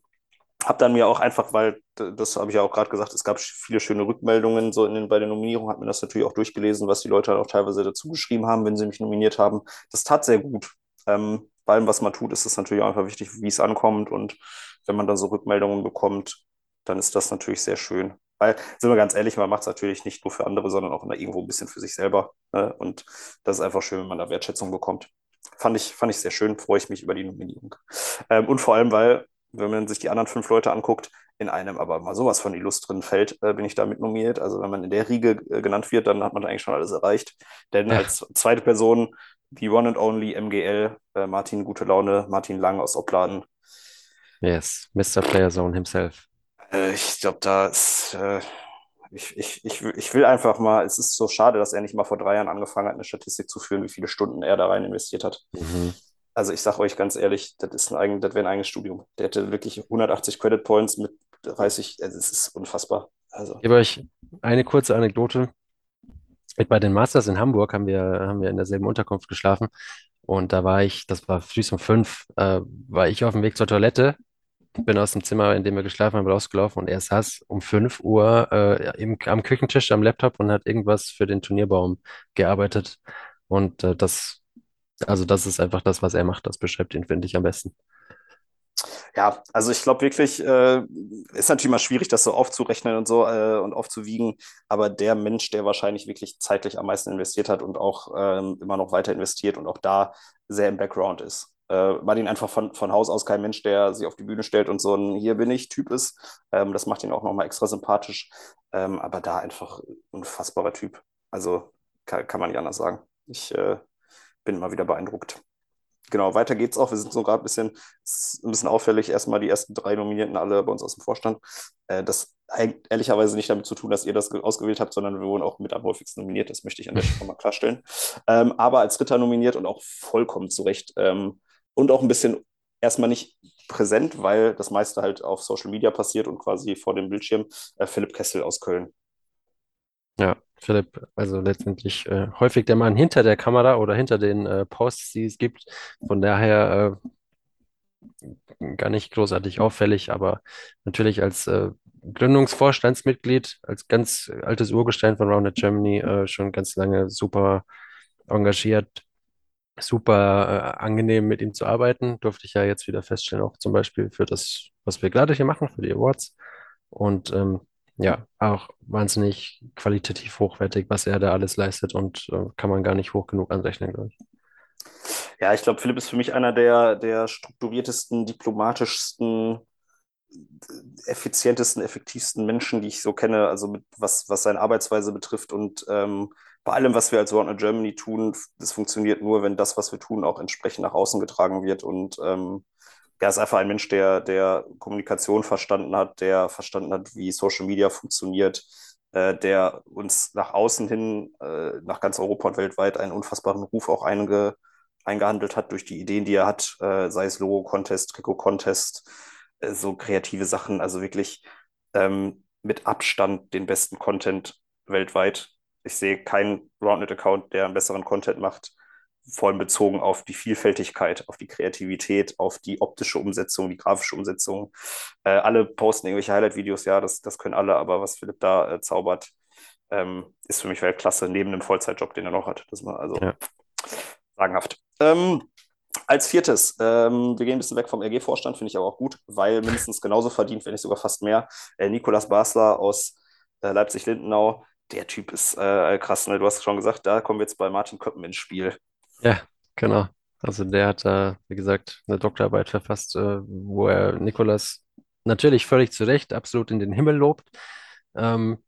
habe dann mir auch einfach, weil, das habe ich ja auch gerade gesagt, es gab viele schöne Rückmeldungen so in den, bei der Nominierung, habe mir das natürlich auch durchgelesen, was die Leute halt auch teilweise dazu geschrieben haben, wenn sie mich nominiert haben. Das tat sehr gut. Ähm, bei allem, was man tut, ist es natürlich auch einfach wichtig, wie es ankommt. Und wenn man dann so Rückmeldungen bekommt, dann ist das natürlich sehr schön. Weil, sind wir ganz ehrlich, man macht es natürlich nicht nur für andere, sondern auch immer irgendwo ein bisschen für sich selber. Ne? Und das ist einfach schön, wenn man da Wertschätzung bekommt. Fand ich, fand ich sehr schön, freue ich mich über die Nominierung. Ähm, und vor allem, weil, wenn man sich die anderen fünf Leute anguckt, in einem aber mal sowas von Illustren fällt, äh, bin ich damit nominiert. Also wenn man in der Riege äh, genannt wird, dann hat man eigentlich schon alles erreicht. Denn Ja. als zweite Person die One and Only MGL, äh, Martin Gute Laune, Martin Lang aus Opladen. Yes, Mr. Player Zone himself. Äh, ich glaube, da ist, äh, ich, ich, ich, will- ich will einfach mal, es ist so schade, dass er nicht mal vor drei Jahren angefangen hat, eine Statistik zu führen, wie viele Stunden er da rein investiert hat. Mhm. Also ich sage euch ganz ehrlich, das ist ein eigen, das wäre ein eigenes Studium. Der hätte wirklich 180 Credit Points mit 30, also es ist unfassbar. Also, Ich gebe euch eine kurze Anekdote. Bei den Masters in Hamburg haben wir, haben wir in derselben Unterkunft geschlafen. Und da war ich, das war früh um fünf, äh, war ich auf dem Weg zur Toilette bin aus dem Zimmer, in dem wir geschlafen haben, rausgelaufen und er saß um 5 Uhr äh, im, am Küchentisch am Laptop und hat irgendwas für den Turnierbaum gearbeitet. Und äh, das, also das ist einfach das, was er macht. Das beschreibt ihn, finde ich, am besten. Ja, also ich glaube wirklich, äh, ist natürlich mal schwierig, das so aufzurechnen und so äh, und aufzuwiegen, aber der Mensch, der wahrscheinlich wirklich zeitlich am meisten investiert hat und auch ähm, immer noch weiter investiert und auch da sehr im Background ist. Äh, Martin einfach von, von Haus aus kein Mensch, der sich auf die Bühne stellt und so ein Hier bin ich Typ ist. Ähm, das macht ihn auch nochmal extra sympathisch. Ähm, aber da einfach ein unfassbarer Typ. Also kann, kann man nicht anders sagen. Ich äh, bin immer wieder beeindruckt genau, weiter geht's auch. Wir sind so gerade ein bisschen, ein bisschen auffällig. Erstmal die ersten drei Nominierten alle bei uns aus dem Vorstand. Äh, das hat ehrlicherweise nicht damit zu tun, dass ihr das ausgewählt habt, sondern wir wurden auch mit am häufigsten nominiert. Das möchte ich an der Stelle mal klarstellen. Ähm, aber als Ritter nominiert und auch vollkommen zurecht. Ähm, und auch ein bisschen erstmal nicht präsent, weil das meiste halt auf Social Media passiert und quasi vor dem Bildschirm. Äh, Philipp Kessel aus Köln. Ja, Philipp, also letztendlich äh, häufig der Mann hinter der Kamera oder hinter den äh, Posts, die es gibt. Von daher äh, gar nicht großartig auffällig, aber natürlich als äh, Gründungsvorstandsmitglied, als ganz altes Urgestein von Rounded Germany, äh, schon ganz lange super engagiert, super äh, angenehm mit ihm zu arbeiten. Durfte ich ja jetzt wieder feststellen, auch zum Beispiel für das, was wir gerade hier machen, für die Awards. Und ähm, ja, auch wahnsinnig qualitativ hochwertig, was er da alles leistet und äh, kann man gar nicht hoch genug anrechnen, glaube ich. Ja, ich glaube, Philipp ist für mich einer der, der strukturiertesten, diplomatischsten, effizientesten, effektivsten Menschen, die ich so kenne, also mit, was, was seine Arbeitsweise betrifft und ähm, bei allem, was wir als Warner Germany tun, das funktioniert nur, wenn das, was wir tun, auch entsprechend nach außen getragen wird und ähm, er ist einfach ein Mensch, der, der Kommunikation verstanden hat, der verstanden hat, wie Social Media funktioniert, äh, der uns nach außen hin, äh, nach ganz Europa und weltweit einen unfassbaren Ruf auch einge, eingehandelt hat durch die Ideen, die er hat, äh, sei es Logo-Contest, Trikot-Contest, äh, so kreative Sachen, also wirklich ähm, mit Abstand den besten Content weltweit. Ich sehe keinen Roundnet-Account, der einen besseren Content macht vor allem bezogen auf die Vielfältigkeit, auf die Kreativität, auf die optische Umsetzung, die grafische Umsetzung. Äh, alle posten irgendwelche Highlight-Videos, ja, das, das können alle, aber was Philipp da äh, zaubert, ähm, ist für mich Weltklasse, neben dem Vollzeitjob, den er noch hat. Das war also ja. sagenhaft. Ähm, als viertes, ähm, wir gehen ein bisschen weg vom RG-Vorstand, finde ich aber auch gut, weil mindestens genauso verdient, wenn nicht sogar fast mehr. Äh, Nikolas Basler aus äh, Leipzig-Lindenau, der Typ ist äh, krass, ne? Du hast schon gesagt, da kommen wir jetzt bei Martin Köppen ins Spiel. Ja, genau. Also der hat da, wie gesagt, eine Doktorarbeit verfasst, äh, wo er Nikolas natürlich völlig zu Recht absolut in den Himmel lobt. Ähm,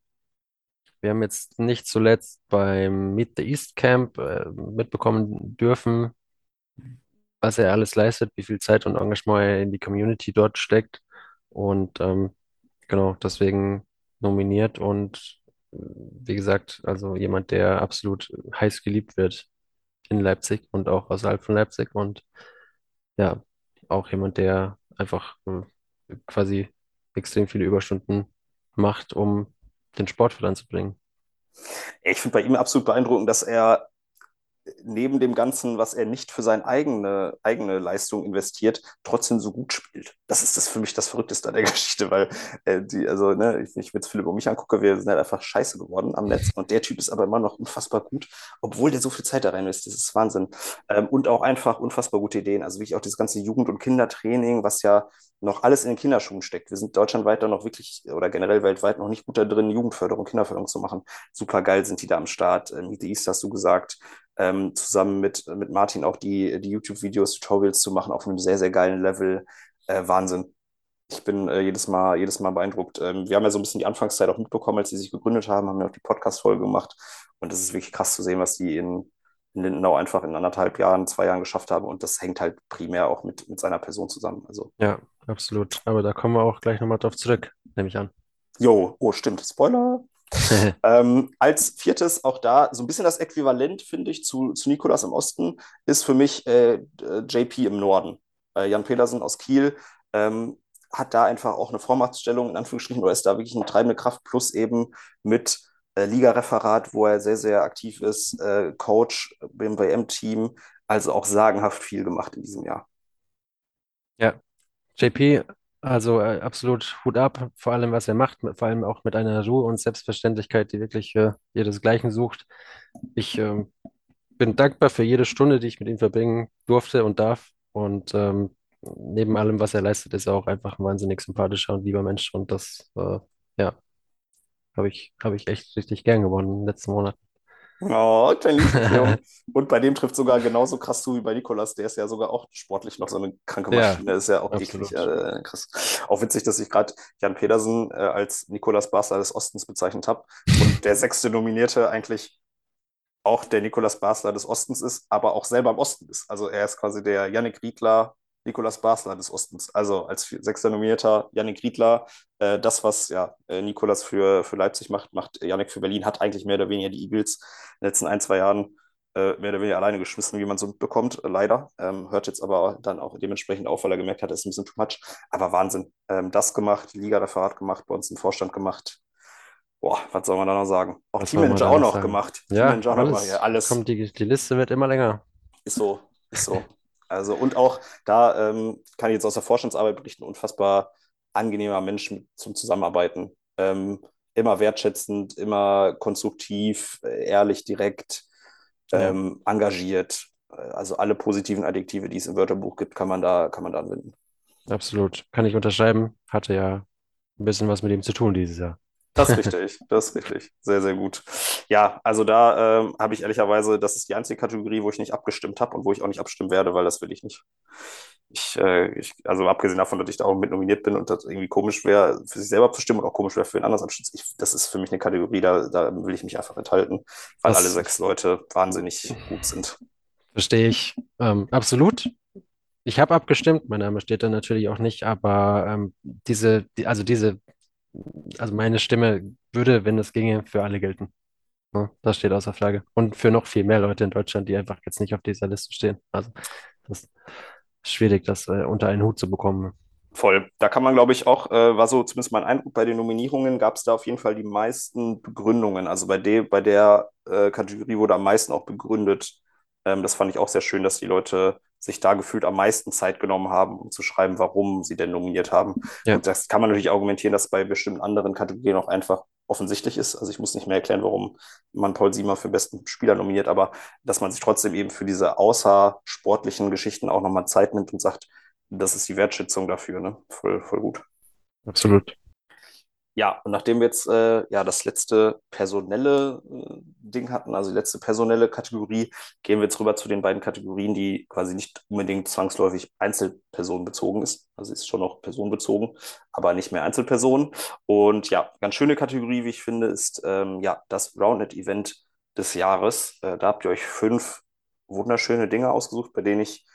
wir haben jetzt nicht zuletzt beim Meet the East Camp äh, mitbekommen dürfen, was er alles leistet, wie viel Zeit und Engagement er in die Community dort steckt. Und ähm, genau, deswegen nominiert und wie gesagt, also jemand, der absolut heiß geliebt wird in Leipzig und auch außerhalb von Leipzig und ja, auch jemand, der einfach äh, quasi extrem viele Überstunden macht, um den Sport voranzubringen. Ich finde bei ihm absolut beeindruckend, dass er neben dem Ganzen, was er nicht für seine eigene, eigene Leistung investiert, trotzdem so gut spielt. Das ist das für mich das Verrückteste an der Geschichte, weil äh, die, also, ne, ich, ich jetzt Philipp und mich angucke, wir sind halt einfach scheiße geworden am Netz und der Typ ist aber immer noch unfassbar gut, obwohl der so viel Zeit da rein ist. Das ist Wahnsinn. Ähm, und auch einfach unfassbar gute Ideen. Also wirklich auch das ganze Jugend- und Kindertraining, was ja noch alles in den Kinderschuhen steckt. Wir sind deutschlandweit da noch wirklich oder generell weltweit noch nicht gut da drin, Jugendförderung, Kinderförderung zu machen. Super geil sind die da am Start. Ähm, Meet the East hast du gesagt ähm, zusammen mit, mit Martin auch die, die YouTube-Videos, Tutorials zu machen auf einem sehr, sehr geilen Level. Äh, Wahnsinn. Ich bin äh, jedes, Mal, jedes Mal beeindruckt. Ähm, wir haben ja so ein bisschen die Anfangszeit auch mitbekommen, als sie sich gegründet haben, haben ja auch die Podcast-Folge gemacht. Und es ist wirklich krass zu sehen, was die in, in Lindenau einfach in anderthalb Jahren, zwei Jahren geschafft haben. Und das hängt halt primär auch mit, mit seiner Person zusammen. Also. Ja, absolut. Aber da kommen wir auch gleich nochmal drauf zurück, nehme ich an. Jo, oh, stimmt. Spoiler. ähm, als viertes, auch da so ein bisschen das Äquivalent, finde ich, zu, zu Nikolas im Osten, ist für mich äh, JP im Norden. Äh, Jan Pedersen aus Kiel ähm, hat da einfach auch eine Vormachtstellung, in Anführungsstrichen, oder ist da wirklich eine treibende Kraft, plus eben mit äh, Ligareferat, wo er sehr, sehr aktiv ist, äh, Coach beim WM-Team, also auch sagenhaft viel gemacht in diesem Jahr. Ja, JP Also äh, absolut Hut ab, vor allem was er macht, vor allem auch mit einer Ruhe und Selbstverständlichkeit, die wirklich äh, ihresgleichen sucht. Ich ähm, bin dankbar für jede Stunde, die ich mit ihm verbringen durfte und darf. Und ähm, neben allem, was er leistet, ist er auch einfach ein wahnsinnig sympathischer und lieber Mensch. Und das, äh, ja, habe ich, habe ich echt richtig gern gewonnen in den letzten Monaten. Oh, klein Lieblingsjungen. Und bei dem trifft sogar genauso krass zu wie bei Nikolas. Der ist ja sogar auch sportlich noch so eine kranke Ja, Maschine. Das ist ja auch eklig. Äh, krass. Auch witzig, dass ich gerade Jan Pedersen äh, als Nikolas Basler des Ostens bezeichnet habe. Und der sechste Nominierte eigentlich auch der Nikolas Basler des Ostens ist, aber auch selber im Osten ist. Also er ist quasi der Yannick Riedler, Nikolas Basler des Ostens. Also als sechster Nominierter Yannick Riedler. Äh, das, was ja äh, Nikolas für, für Leipzig macht, macht Yannick für Berlin, hat eigentlich mehr oder weniger die Eagles in den letzten ein, zwei Jahren äh, mehr oder weniger alleine geschmissen, wie man so mitbekommt, äh, leider. Ähm, hört jetzt aber dann auch dementsprechend auf, weil er gemerkt hat, es ist ein bisschen too much. Aber Wahnsinn. Ähm, das gemacht, die Liga hat gemacht, bei uns im Vorstand gemacht. Boah, was soll man da noch sagen? Auch Teammanager auch noch sagen? gemacht. Ja, Teammanager auch noch alles Ja, alles kommt, die, die Liste wird immer länger. ist so, ist so. Also, und auch da ähm, kann ich jetzt aus der Vorstandsarbeit berichten, unfassbar angenehmer Mensch zum Zusammenarbeiten. Ähm, immer wertschätzend, immer konstruktiv, ehrlich, direkt, Ja, ähm, engagiert. Äh, Also alle positiven Adjektive, die es im Wörterbuch gibt, kann man da, kann man da anwenden. absolut. Kann ich unterschreiben. Hatte ja ein bisschen was mit ihm zu tun dieses Jahr. Das ist richtig, das ist richtig. Sehr, sehr gut. Ja, also da ähm, habe ich ehrlicherweise, das ist die einzige Kategorie, wo ich nicht abgestimmt habe und wo ich auch nicht abstimmen werde, weil das will ich nicht. Ich, äh, ich, also abgesehen davon, dass ich da auch mit nominiert bin und das irgendwie komisch wäre, für sich selber abzustimmen und auch komisch wäre für einen anderen abzustimmen, das ist für mich eine Kategorie, da, da will ich mich einfach enthalten, weil alle Das sechs Leute wahnsinnig gut sind. verstehe ich. Ähm, absolut. Ich habe abgestimmt, mein Name steht da natürlich auch nicht, aber ähm, diese, die, also diese, also meine Stimme würde, wenn es ginge, für alle gelten. Das steht außer Frage. Und für noch viel mehr Leute in Deutschland, die einfach jetzt nicht auf dieser Liste stehen. Also das ist schwierig, das äh, unter einen Hut zu bekommen. Voll. Da kann man, glaube ich, auch, äh, war so zumindest mein Eindruck, bei den Nominierungen gab es da auf jeden Fall die meisten Begründungen. Also bei der, bei der äh, Kategorie wurde am meisten auch begründet. Ähm, das fand ich auch sehr schön, dass die Leute sich da gefühlt am meisten Zeit genommen haben, um zu schreiben, warum sie denn nominiert haben. Ja, Und das kann man natürlich argumentieren, dass bei bestimmten anderen Kategorien auch einfach offensichtlich ist. Also ich muss nicht mehr erklären, warum man Paul Siemer für besten Spieler nominiert, aber dass man sich trotzdem eben für diese außersportlichen Geschichten auch nochmal Zeit nimmt und sagt, das ist die Wertschätzung dafür, ne? Voll, voll gut. absolut. Ja, und nachdem wir jetzt äh, ja das letzte personelle äh, Ding hatten, also die letzte personelle Kategorie, gehen wir jetzt rüber zu den beiden Kategorien, die quasi nicht unbedingt zwangsläufig einzelpersonenbezogen ist. Also ist schon noch personenbezogen, aber nicht mehr Einzelpersonen. Und ja, ganz schöne Kategorie, wie ich finde, ist ähm, ja das Roundnet-Event des Jahres. Äh, da habt ihr euch fünf wunderschöne Dinge ausgesucht, bei denen ich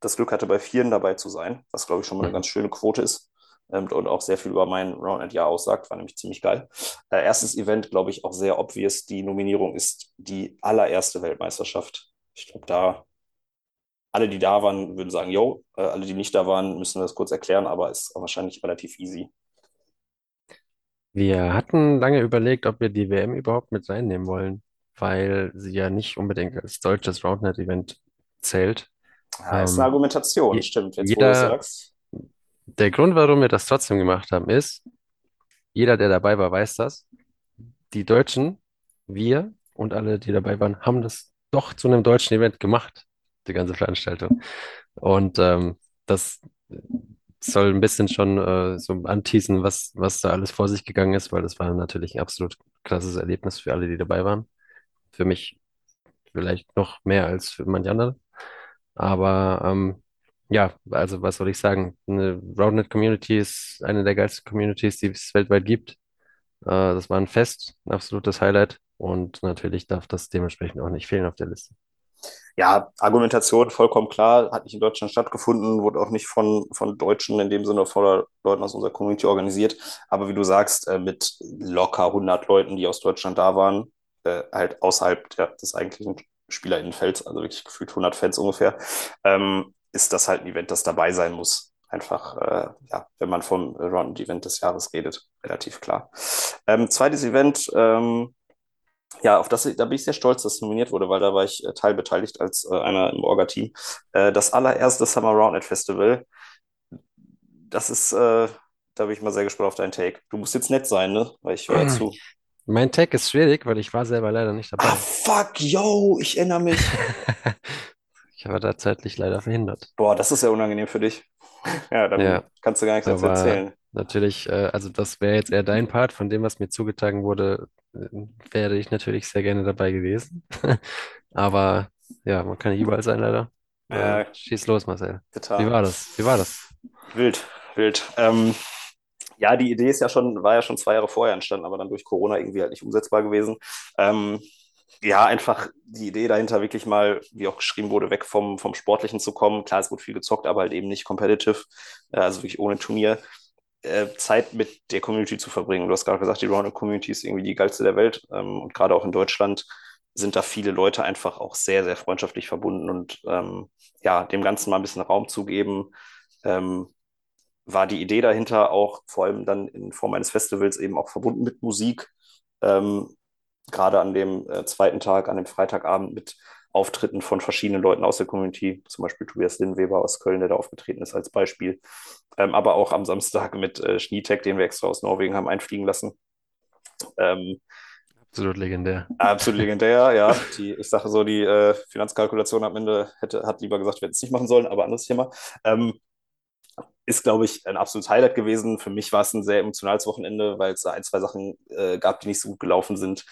das Glück hatte, bei vieren dabei zu sein, was glaube ich schon mal eine Mhm. ganz schöne Quote ist und auch sehr viel über mein Roundnet-Jahr aussagt, war nämlich ziemlich geil. Äh, erstes Event, glaube ich, auch sehr obvious. Die Nominierung ist die allererste Weltmeisterschaft. Ich glaube, da alle, die da waren, würden sagen, yo, äh, alle, die nicht da waren, müssen das kurz erklären, aber ist wahrscheinlich relativ easy. Wir hatten lange überlegt, ob wir die WM überhaupt mit reinnehmen wollen, weil sie ja nicht unbedingt als deutsches Roundnet-Event zählt. Ja, ist eine Ähm, Argumentation, je, stimmt. Jetzt, wo du jeder, sagst. Der Grund, warum wir das trotzdem gemacht haben, ist, jeder, der dabei war, weiß das. Die Deutschen, wir und alle, die dabei waren, haben das doch zu einem deutschen Event gemacht, die ganze Veranstaltung. Und ähm, das soll ein bisschen schon äh, so anteasen, was, was da alles vor sich gegangen ist, weil das war natürlich ein absolut krasses Erlebnis für alle, die dabei waren. Für mich vielleicht noch mehr als für manch andere. Aber ähm, ja, also was soll ich sagen? Eine Roundnet-Community ist eine der geilsten Communities, die es weltweit gibt. Äh, das war ein Fest, ein absolutes Highlight. Und natürlich darf das dementsprechend auch nicht fehlen auf der Liste. Ja, Argumentation vollkommen klar, hat nicht in Deutschland stattgefunden, wurde auch nicht von, von Deutschen in dem Sinne voller Leuten aus unserer Community organisiert. Aber wie du sagst, äh, mit locker 100 Leuten, die aus Deutschland da waren, äh, halt außerhalb des eigentlichen SpielerInnenfelds, also wirklich gefühlt 100 Fans ungefähr, ähm, ist das halt ein Event, das dabei sein muss. Einfach, äh, ja, wenn man vom Round-Event des Jahres redet, relativ klar. Ähm, zweites Event, ähm, ja, auf das, da bin ich sehr stolz, dass es nominiert wurde, weil da war ich äh, teilbeteiligt als äh, einer im Orga-Team. Äh, das allererste Summer Roundnet Festival das ist, äh, da bin ich mal sehr gespannt auf deinen Take. Du musst jetzt nett sein, ne? Weil ich höre zu. Mein Tag ist schwierig, weil ich war selber leider nicht Ah, dabei. fuck, yo, ich erinnere mich. Ich war da zeitlich leider verhindert. Boah, das ist ja unangenehm für dich. Ja, dann Ja, kannst du gar nichts dazu erzählen. natürlich, äh, also das wäre jetzt eher dein Part. Von dem, was mir zugetragen wurde, äh, wäre ich natürlich sehr gerne dabei gewesen. Aber ja, man kann nicht überall sein, leider. Ja, Äh, schieß los, Marcel. Wie getan. war das? Wie war das? Wild, wild. Ähm, ja, die Idee ist ja schon, war ja schon zwei Jahre vorher entstanden, aber dann durch Corona irgendwie halt nicht umsetzbar gewesen. Ähm, ja, einfach die Idee dahinter wirklich mal, wie auch geschrieben wurde, weg vom, vom Sportlichen zu kommen. Klar, es wurde viel gezockt, aber halt eben nicht competitive, äh, also wirklich ohne Turnier. Äh, Zeit mit der Community zu verbringen. Du hast gerade gesagt, die Rounded Community ist irgendwie die geilste der Welt. Ähm, und gerade auch in Deutschland sind da viele Leute einfach auch sehr, sehr freundschaftlich verbunden und ähm, ja, dem Ganzen mal ein bisschen Raum zu geben. Ähm, war die Idee dahinter auch vor allem dann in Form eines Festivals eben auch verbunden mit Musik. Ähm, gerade an dem äh, zweiten Tag, an dem Freitagabend mit Auftritten von verschiedenen Leuten aus der Community, zum Beispiel Tobias Linnweber aus Köln, der da aufgetreten ist als Beispiel. Ähm, aber auch am Samstag mit äh, Schneetech, den wir extra aus Norwegen haben einfliegen lassen. Ähm, Absolut legendär. absolut legendär, ja. Die, ich sage so, die äh, Finanzkalkulation am Ende hätte, hat lieber gesagt, wir hätten es nicht machen sollen, aber anderes Thema. Ähm, ist, glaube ich, ein absolutes Highlight gewesen. Für mich war es ein sehr emotionales Wochenende, weil es da ein, zwei Sachen äh, gab, die nicht so gut gelaufen sind.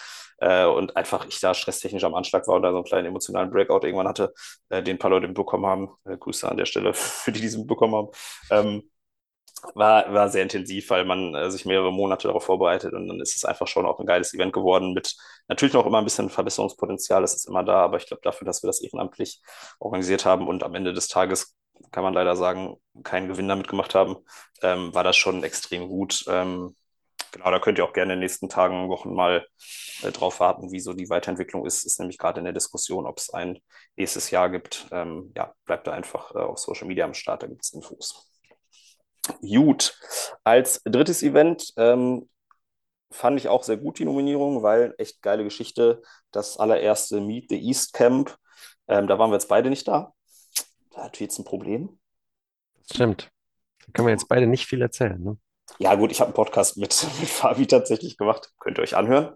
Äh, und einfach ich da stresstechnisch am Anschlag war und da so einen kleinen emotionalen Breakout irgendwann hatte, äh, den ein paar Leute mitbekommen haben. Äh, Grüße an der Stelle für die, die es mitbekommen haben. Ähm, war, war sehr intensiv, weil man äh, sich mehrere Monate darauf vorbereitet und dann ist es einfach schon auch ein geiles Event geworden mit natürlich noch immer ein bisschen Verbesserungspotenzial, das ist immer da, aber ich glaube dafür, dass wir das ehrenamtlich organisiert haben und am Ende des Tages kann man leider sagen, keinen Gewinn damit gemacht haben, ähm, war das schon extrem gut. Ähm, genau, da könnt ihr auch gerne in den nächsten Tagen, Wochen mal äh, drauf warten, wie so die Weiterentwicklung ist. Ist nämlich gerade in der Diskussion, ob es ein nächstes Jahr gibt. Ähm, ja, bleibt da einfach äh, auf Social Media am Start, da gibt es Infos. Gut, als drittes Event ähm, fand ich auch sehr gut die Nominierung, weil echt geile Geschichte. Das allererste Meet the East Camp, ähm, da waren wir jetzt beide nicht da. Da hat jetzt ein Problem. Stimmt. Da können wir jetzt beide nicht viel erzählen, ne? Ja, gut, ich habe einen Podcast mit, mit Fabi tatsächlich gemacht. Könnt ihr euch anhören.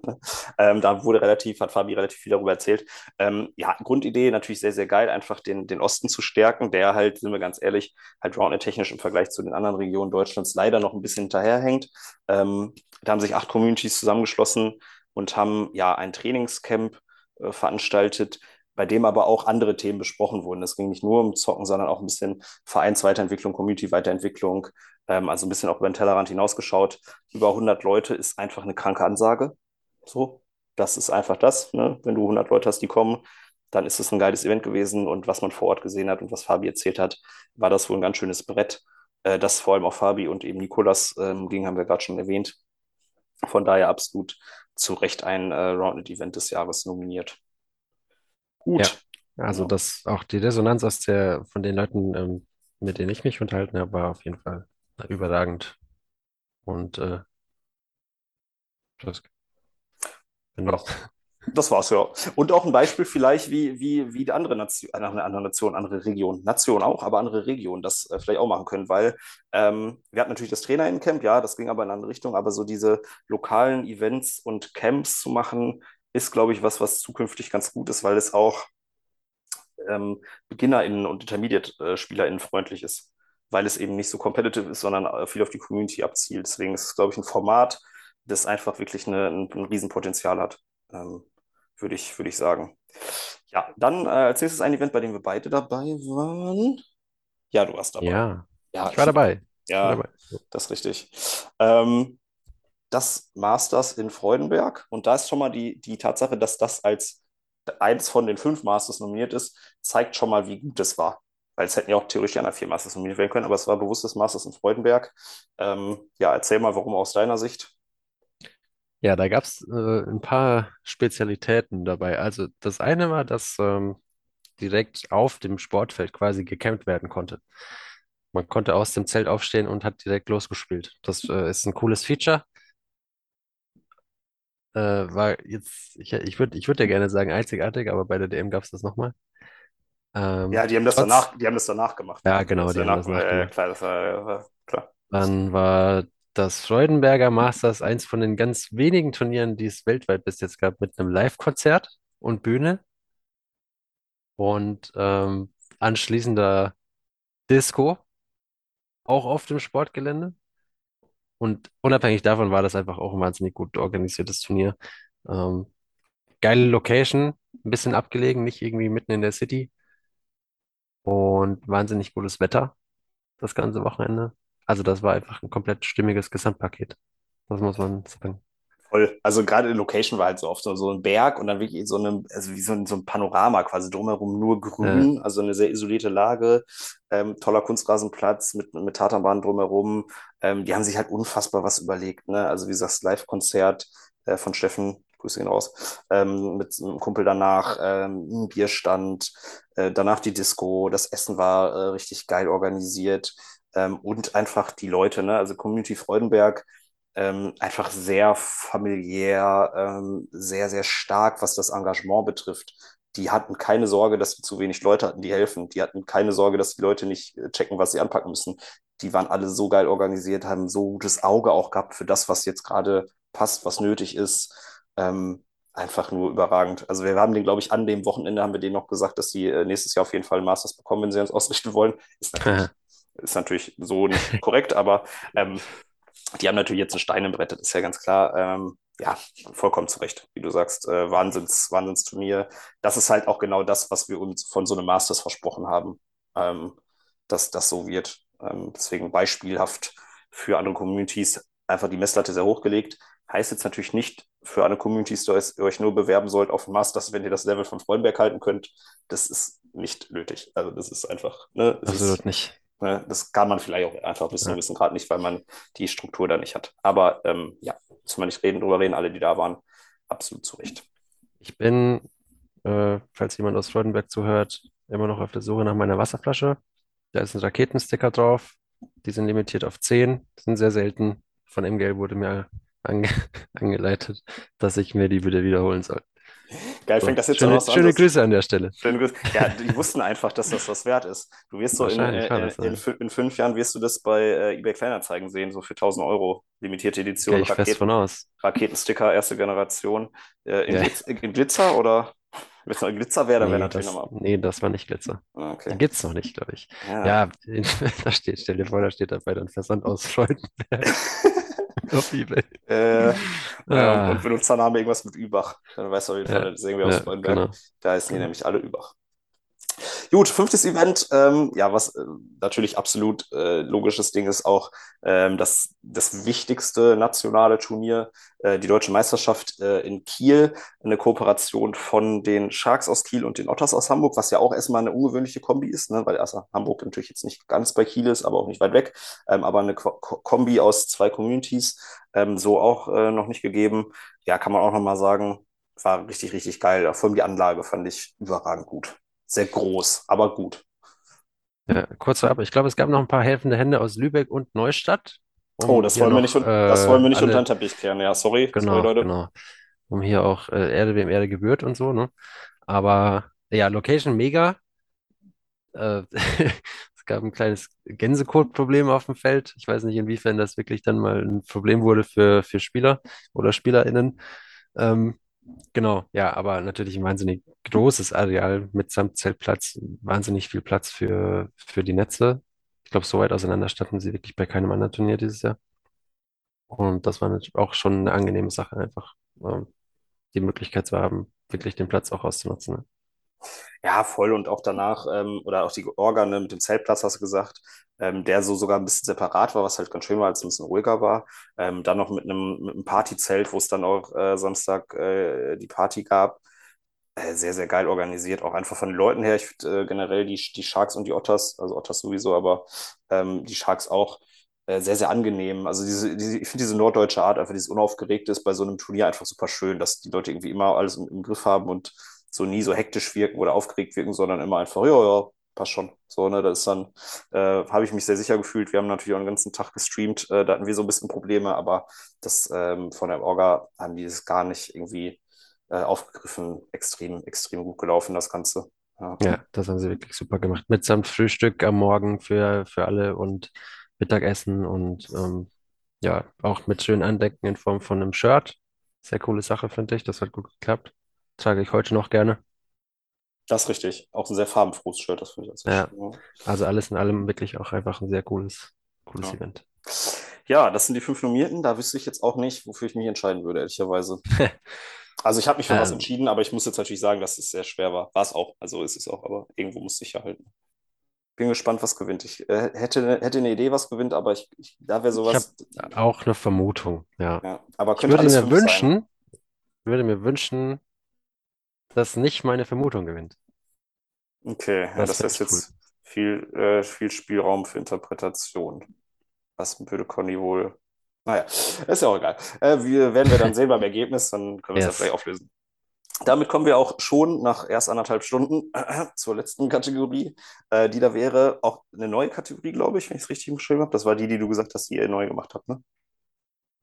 Ähm, da wurde relativ, hat Fabi relativ viel darüber erzählt. Ähm, ja, Grundidee natürlich sehr, sehr geil, einfach den, den Osten zu stärken, der halt, sind wir ganz ehrlich, halt roundnet-technisch im Vergleich zu den anderen Regionen Deutschlands leider noch ein bisschen hinterherhängt. Ähm, da haben sich acht Communities zusammengeschlossen und haben ja ein Trainingscamp äh, veranstaltet, bei dem aber auch andere Themen besprochen wurden. Es ging nicht nur um Zocken, sondern auch ein bisschen Vereinsweiterentwicklung, Community-Weiterentwicklung, ähm, also ein bisschen auch über den Tellerrand hinausgeschaut. Über 100 Leute ist einfach eine kranke Ansage. So, das ist einfach das. Ne? Wenn du 100 Leute hast, die kommen, dann ist es ein geiles Event gewesen. Und was man vor Ort gesehen hat und was Fabi erzählt hat, war das wohl ein ganz schönes Brett, äh, das vor allem auch Fabi und eben Nikolas ähm, ging, haben wir gerade schon erwähnt. Von daher absolut zu Recht ein äh, Roundnet-Event des Jahres nominiert. Ja, Gut. also Ja. das, auch die Resonanz aus der, von den Leuten, ähm, mit denen ich mich unterhalten habe, war auf jeden Fall überragend. Und äh, das, Ja. das, war's, ja. Und auch ein Beispiel vielleicht, wie, wie, wie die andere Nation, äh, eine andere Nation, andere Region, Nation auch, aber andere Regionen das äh, vielleicht auch machen können, weil ähm, wir hatten natürlich das Trainerinnencamp, ja, das ging aber in eine andere Richtung, aber so diese lokalen Events und Camps zu machen, ist, glaube ich, was, was zukünftig ganz gut ist, weil es auch ähm, BeginnerInnen und Intermediate-SpielerInnen freundlich ist, weil es eben nicht so competitive ist, sondern äh, viel auf die Community abzielt. Deswegen ist es, glaube ich, ein Format, das einfach wirklich eine, ein, ein Riesenpotenzial hat. Ähm, würde ich, würde ich sagen. Ja, dann äh, als nächstes ein Event, bei dem wir beide dabei waren. Ja, du warst dabei. ja, Ja, ich war dabei. Ich war Ja, dabei. das ist richtig. Ähm, das Masters in Freudenberg. Und da ist schon mal die, die Tatsache, dass das als eins von den fünf Masters nominiert ist, zeigt schon mal, wie gut es war. Weil es hätten ja auch theoretisch die anderen vier Masters nominiert werden können, aber es war bewusst das Masters in Freudenberg. Ähm, ja, erzähl mal, warum aus deiner Sicht. Ja, da gab es äh, ein paar Spezialitäten dabei. Also das eine war, dass ähm, direkt auf dem Sportfeld quasi gecampt werden konnte. Man konnte aus dem Zelt aufstehen und hat direkt losgespielt. Das äh, ist ein cooles Feature. Äh, war jetzt, ich, ich würde würd ja gerne sagen einzigartig, aber bei der DM gab es das nochmal. Ähm, Ja, die haben das trotz, danach, die haben das danach gemacht. ja, Die genau, haben das die haben danach das gemacht. Ja, ja, nachgemacht. klar, das war, war klar. Dann war das Freudenberger Masters eins von den ganz wenigen Turnieren, die es weltweit bis jetzt gab, mit einem Live-Konzert und Bühne und ähm, anschließender Disco, auch auf dem Sportgelände. Und unabhängig davon war das einfach auch ein wahnsinnig gut organisiertes Turnier. Ähm, geile Location, ein bisschen abgelegen, nicht irgendwie mitten in der City und wahnsinnig gutes Wetter das ganze Wochenende. Also das war einfach ein komplett stimmiges Gesamtpaket. Das muss man sagen. Voll. Also gerade die Location war halt so oft so, so ein Berg und dann wirklich so eine, also wie so ein, so ein Panorama quasi drumherum nur grün, also eine sehr isolierte Lage, ähm, toller Kunstrasenplatz mit, mit Tatanbahn drumherum. Ähm, die haben sich halt unfassbar was überlegt, ne? Also wie gesagt, das Live-Konzert äh, von Steffen, Grüße ihn raus, ähm, mit einem Kumpel danach, ähm, ein Bierstand, äh, danach die Disco, das Essen war äh, richtig geil organisiert ähm, und einfach die Leute, ne? Also Community Freudenberg ähm, einfach sehr familiär, ähm, sehr, sehr stark, was das Engagement betrifft. Die hatten keine Sorge, dass sie zu wenig Leute hatten, die helfen. Die hatten keine Sorge, dass die Leute nicht äh, checken, was sie anpacken müssen. Die waren alle so geil organisiert, haben so gutes Auge auch gehabt für das, was jetzt gerade passt, was nötig ist. Ähm, einfach nur überragend. Also wir haben den, glaube ich, an dem Wochenende haben wir denen noch gesagt, dass sie äh, nächstes Jahr auf jeden Fall einen Masters bekommen, wenn sie uns ausrichten wollen. Ist natürlich, ist natürlich so nicht korrekt, aber ähm, die haben natürlich jetzt einen Stein im Brett, das ist ja ganz klar. Ähm, ja, vollkommen zu Recht, wie du sagst. Äh, Wahnsinns, Wahnsinnsturnier. Das ist halt auch genau das, was wir uns von so einem Masters versprochen haben, ähm, dass das so wird. Ähm, deswegen beispielhaft für andere Communities einfach die Messlatte sehr hochgelegt. Heißt jetzt natürlich nicht für alle Communities, dass ihr euch nur bewerben sollt auf ein Masters, wenn ihr das Level von Freudenberg halten könnt. Das ist nicht nötig. Also das ist einfach, ne, ist absolut nicht. Ne, Das kann man vielleicht auch einfach wissen, Ja. wissen gerade nicht, weil man die Struktur da nicht hat. Aber ähm, ja, müssen wir nicht reden, drüber reden, alle, die da waren, absolut zu Recht. Ich bin, äh, falls jemand aus Freudenberg zuhört, immer noch auf der Suche nach meiner Wasserflasche. Da ist ein Raketensticker drauf. Die sind limitiert auf 10, sind sehr selten. Von MGL wurde mir ange angeleitet, dass ich mir die wieder wiederholen soll. Geil, So, fängt das jetzt schöne, so an, schöne Grüße an der Stelle. schöne Grüße. Ja, die wussten einfach, dass das was wert ist. Du wirst so in, äh, in, in fünf Jahren wirst du das bei äh, eBay Kleinanzeigen sehen, so für 1000 Euro. Limitierte Gehe Edition, ich fest Raketen, von aus. Raketensticker, erste Generation. Äh, in, Ja, Glitz, in Glitzer oder? Wenn es noch Glitzer wäre, dann wäre nee, natürlich das, nochmal. nee, das war nicht Glitzer. Ah, Okay. gibt's noch nicht, glaube ich. Ja. Ja, da steht, stell dir vor, da steht dabei dann Versand aus Freudenberg auf eBay. Äh, ja, und Ah, Benutzername irgendwas mit Übach. Dann weißt du auf jeden Fall, ja, das ist irgendwie aus ja, Freudenberg. genau. Da heißen die genau. nämlich alle Übach. Gut, fünftes Event, ähm, ja, was äh, natürlich absolut äh, logisches Ding ist, auch ähm, das, das wichtigste nationale Turnier, äh, die Deutsche Meisterschaft äh, in Kiel, eine Kooperation von den Sharks aus Kiel und den Otters aus Hamburg, was ja auch erstmal eine ungewöhnliche Kombi ist, ne, weil erst Hamburg natürlich jetzt nicht ganz bei Kiel ist, aber auch nicht weit weg, ähm, aber eine Ko- Kombi aus zwei Communities, ähm, so auch äh, noch nicht gegeben. Ja, kann man auch nochmal sagen, war richtig, richtig geil. Vor allem die Anlage fand ich überragend gut. Sehr groß, aber gut. Ja, kurz vorab, ich glaube, es gab noch ein paar helfende Hände aus Lübeck und Neustadt, Oh, um das hier wollen wir nicht, noch un- das wollen äh, wir nicht unter den alle, Teppich kehren. Ja, sorry, sorry, genau, Leute. genau, um hier auch äh, Erde wem Erde gebührt und so, ne? Aber ja, Location mega. Äh, es gab ein kleines Gänsekot-Problem auf dem Feld. Ich weiß nicht, inwiefern das wirklich dann mal ein Problem wurde für, für Spieler oder SpielerInnen. Ähm, genau, ja, aber natürlich ein wahnsinnig großes Areal mitsamt Zeltplatz, wahnsinnig viel Platz für, für die Netze. Ich glaube, so weit auseinander standen sie wirklich bei keinem anderen Turnier dieses Jahr. Und das war natürlich auch schon eine angenehme Sache, einfach ähm, die Möglichkeit zu haben, wirklich den Platz auch auszunutzen. Ja, voll. Und auch danach, ähm, oder auch die Orga, ne, mit dem Zeltplatz, hast du gesagt, ähm, der so sogar ein bisschen separat war, was halt ganz schön war, als es ein bisschen ruhiger war. Ähm, dann noch mit einem, mit einem Partyzelt, wo es dann auch äh, Samstag äh, die Party gab. Äh, sehr, sehr geil organisiert, auch einfach von den Leuten her. Ich finde äh, generell die, die Sharks und die Otters, also Otters sowieso, aber ähm, die Sharks auch äh, sehr, sehr angenehm. Also diese, diese, ich finde diese norddeutsche Art, einfach dieses Unaufgeregte ist bei so einem Turnier einfach super schön, dass die Leute irgendwie immer alles im, im Griff haben und so nie so hektisch wirken oder aufgeregt wirken, sondern immer einfach, ja, ja, passt schon. So, ne, das ist dann, äh, habe ich mich sehr sicher gefühlt. Wir haben natürlich auch den ganzen Tag gestreamt, äh, da hatten wir so ein bisschen Probleme, aber das ähm, von der Orga haben die es gar nicht irgendwie äh, aufgegriffen. Extrem, extrem gut gelaufen, das Ganze. Ja. Ja, das haben sie wirklich super gemacht. Mitsamt Frühstück am Morgen für, für alle und Mittagessen und ähm, ja, auch mit schönen Andenken in Form von einem Shirt. Sehr coole Sache, finde ich. Das hat gut geklappt. Trage ich heute noch gerne. Das ist richtig. Auch ein sehr farbenfrohes Shirt, das finde ich Ja, schön. Also alles in allem wirklich auch einfach ein sehr cooles, cooles Ja. Event. Ja, das sind die fünf Nominierten. Da wüsste ich jetzt auch nicht, wofür ich mich entscheiden würde, ehrlicherweise. Also ich habe mich für was Ähm, entschieden, aber ich muss jetzt natürlich sagen, dass es sehr schwer war. War es auch, also ist es auch, aber irgendwo musste ich ja halten. Bin gespannt, was gewinnt. Ich äh, hätte, hätte eine Idee, was gewinnt, aber ich, ich da wäre ich sowas. auch eine Vermutung, ja. Ja, aber Ich würde mir fünf sein. wünschen, würde mir wünschen, dass nicht meine Vermutung gewinnt. Okay, ja, Das das wäre ist echt cool. jetzt viel, äh, viel Spielraum für Interpretation. Was würde Conny wohl. Naja, ist ja auch egal. Äh, wir werden wir dann sehen beim Ergebnis, dann können wir es ja Yes. vielleicht auflösen. Damit kommen wir auch schon nach erst anderthalb Stunden zur letzten Kategorie, äh, die da wäre auch eine neue Kategorie, glaube ich, wenn ich es richtig beschrieben habe. Das war die, die du gesagt hast, die ihr neu gemacht habt, ne?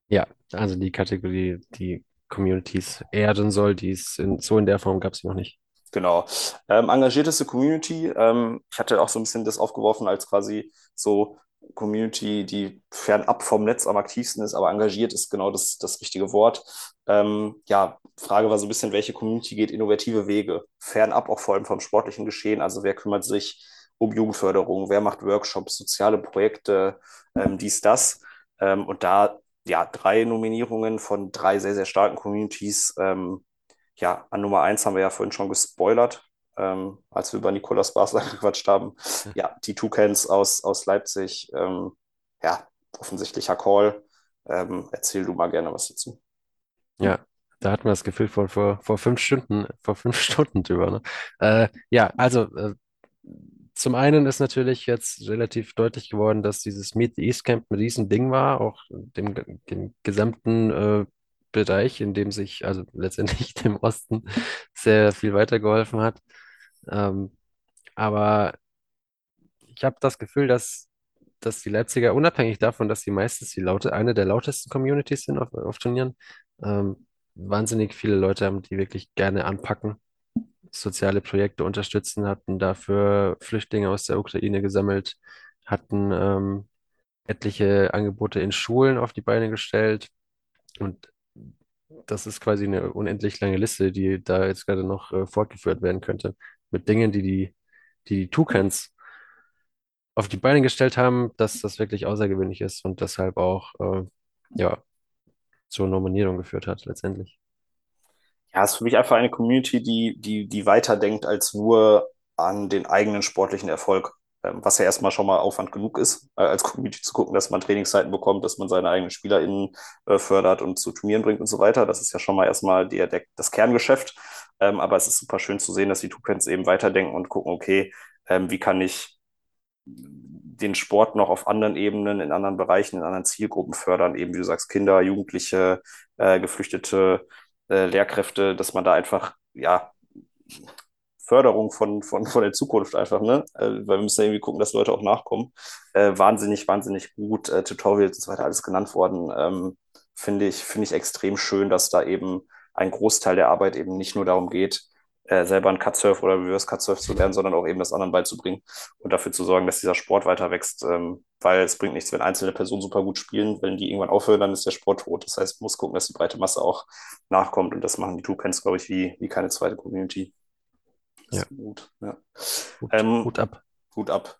Ja, also die Kategorie, die Communities erden soll, die ist in, so in der Form gab es noch nicht. Genau. Ähm, engagierteste Community. Ähm, ich hatte auch so ein bisschen das aufgeworfen als quasi so Community, die fernab vom Netz am aktivsten ist, aber engagiert ist genau das, das richtige Wort. Ähm, ja, Frage war so ein bisschen, welche Community geht innovative Wege? Fernab auch vor allem vom sportlichen Geschehen. Also wer kümmert sich um Jugendförderung? Wer macht Workshops, soziale Projekte, ähm, dies, das? Ähm, und da ja drei Nominierungen von drei sehr, sehr starken Communities. Ähm, ja, an Nummer eins haben wir ja vorhin schon gespoilert, ähm, als wir über Nicolas Basler gequatscht haben. Ja, die Toucans aus, aus Leipzig. Ähm, ja, offensichtlicher Call. Ähm, erzähl du mal gerne was dazu. Ja, da hatten wir das Gefühl vor, vor, vor fünf Stunden, vor fünf Stunden drüber, ne? Äh, ja, also äh, zum einen ist natürlich jetzt relativ deutlich geworden, dass dieses Meet the East Camp ein Riesending war, auch dem, dem gesamten äh, Bereich, in dem sich also letztendlich dem Osten sehr viel weitergeholfen hat. Ähm, aber ich habe das Gefühl, dass, dass die Leipziger, unabhängig davon, dass sie meistens die laute, eine der lautesten Communities sind auf, auf Turnieren, ähm, wahnsinnig viele Leute haben, die wirklich gerne anpacken, soziale Projekte unterstützen, hatten dafür Flüchtlinge aus der Ukraine gesammelt, hatten ähm, etliche Angebote in Schulen auf die Beine gestellt und das ist quasi eine unendlich lange Liste, die da jetzt gerade noch äh, fortgeführt werden könnte, mit Dingen, die die, die, die Toucans auf die Beine gestellt haben, dass das wirklich außergewöhnlich ist und deshalb auch äh, ja, zur Nominierung geführt hat, letztendlich. Ja, ist für mich einfach eine Community, die, die, die weiterdenkt als nur an den eigenen sportlichen Erfolg. Ähm, was ja erstmal schon mal Aufwand genug ist, äh, als Community zu gucken, dass man Trainingszeiten bekommt, dass man seine eigenen SpielerInnen äh, fördert und zu Turnieren bringt und so weiter. Das ist ja schon mal erstmal die, der, das Kerngeschäft. Ähm, aber es ist super schön zu sehen, dass die Toucans eben weiterdenken und gucken, okay, ähm, wie kann ich den Sport noch auf anderen Ebenen, in anderen Bereichen, in anderen Zielgruppen fördern, eben wie du sagst, Kinder, Jugendliche, äh, Geflüchtete, äh, Lehrkräfte, dass man da einfach, ja, Förderung von, von, von der Zukunft einfach, ne? Äh, weil wir müssen ja irgendwie gucken, dass Leute auch nachkommen. Äh, wahnsinnig, wahnsinnig gut, äh, Tutorials und so weiter, alles genannt worden. Ähm, finde ich, finde ich extrem schön, dass da eben ein Großteil der Arbeit eben nicht nur darum geht, äh, selber ein Cutsurf oder Reverse Cutsurf zu lernen, sondern auch eben das anderen beizubringen und dafür zu sorgen, dass dieser Sport weiter wächst. Ähm, weil es bringt nichts, wenn einzelne Personen super gut spielen. Wenn die irgendwann aufhören, dann ist der Sport tot. Das heißt, man muss gucken, dass die breite Masse auch nachkommt. Und das machen die Toucans, glaube ich, wie, wie keine zweite Community. Ja. gut. Ja. Hut, Ähm, Hut ab. Gut ab.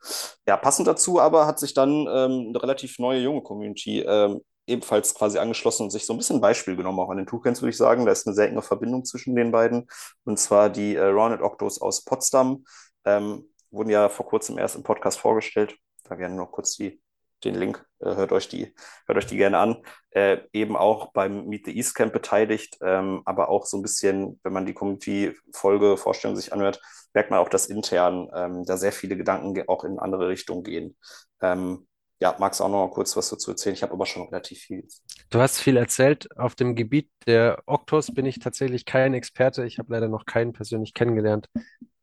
Ja, passend dazu aber hat sich dann ähm, eine relativ neue junge Community ähm, ebenfalls quasi angeschlossen und sich so ein bisschen Beispiel genommen, auch an den Toucans, würde ich sagen. Da ist eine sehr enge Verbindung zwischen den beiden. Und zwar die äh, Rounded Octos aus Potsdam. Ähm, wurden ja vor kurzem erst im Podcast vorgestellt. Da gerne noch kurz die, den Link. Äh, hört euch die, hört euch die gerne an. Äh, eben auch beim Meet the East Camp beteiligt, ähm, aber auch so ein bisschen, wenn man die Community-Folge, Vorstellung sich anhört, merkt man auch, dass intern ähm, da sehr viele Gedanken ge- auch in andere Richtungen gehen. Ähm, ja, magst du auch noch mal kurz was dazu erzählen? Ich habe aber schon relativ viel. Du hast viel erzählt. Auf dem Gebiet der Oktos bin ich tatsächlich kein Experte. Ich habe leider noch keinen persönlich kennengelernt.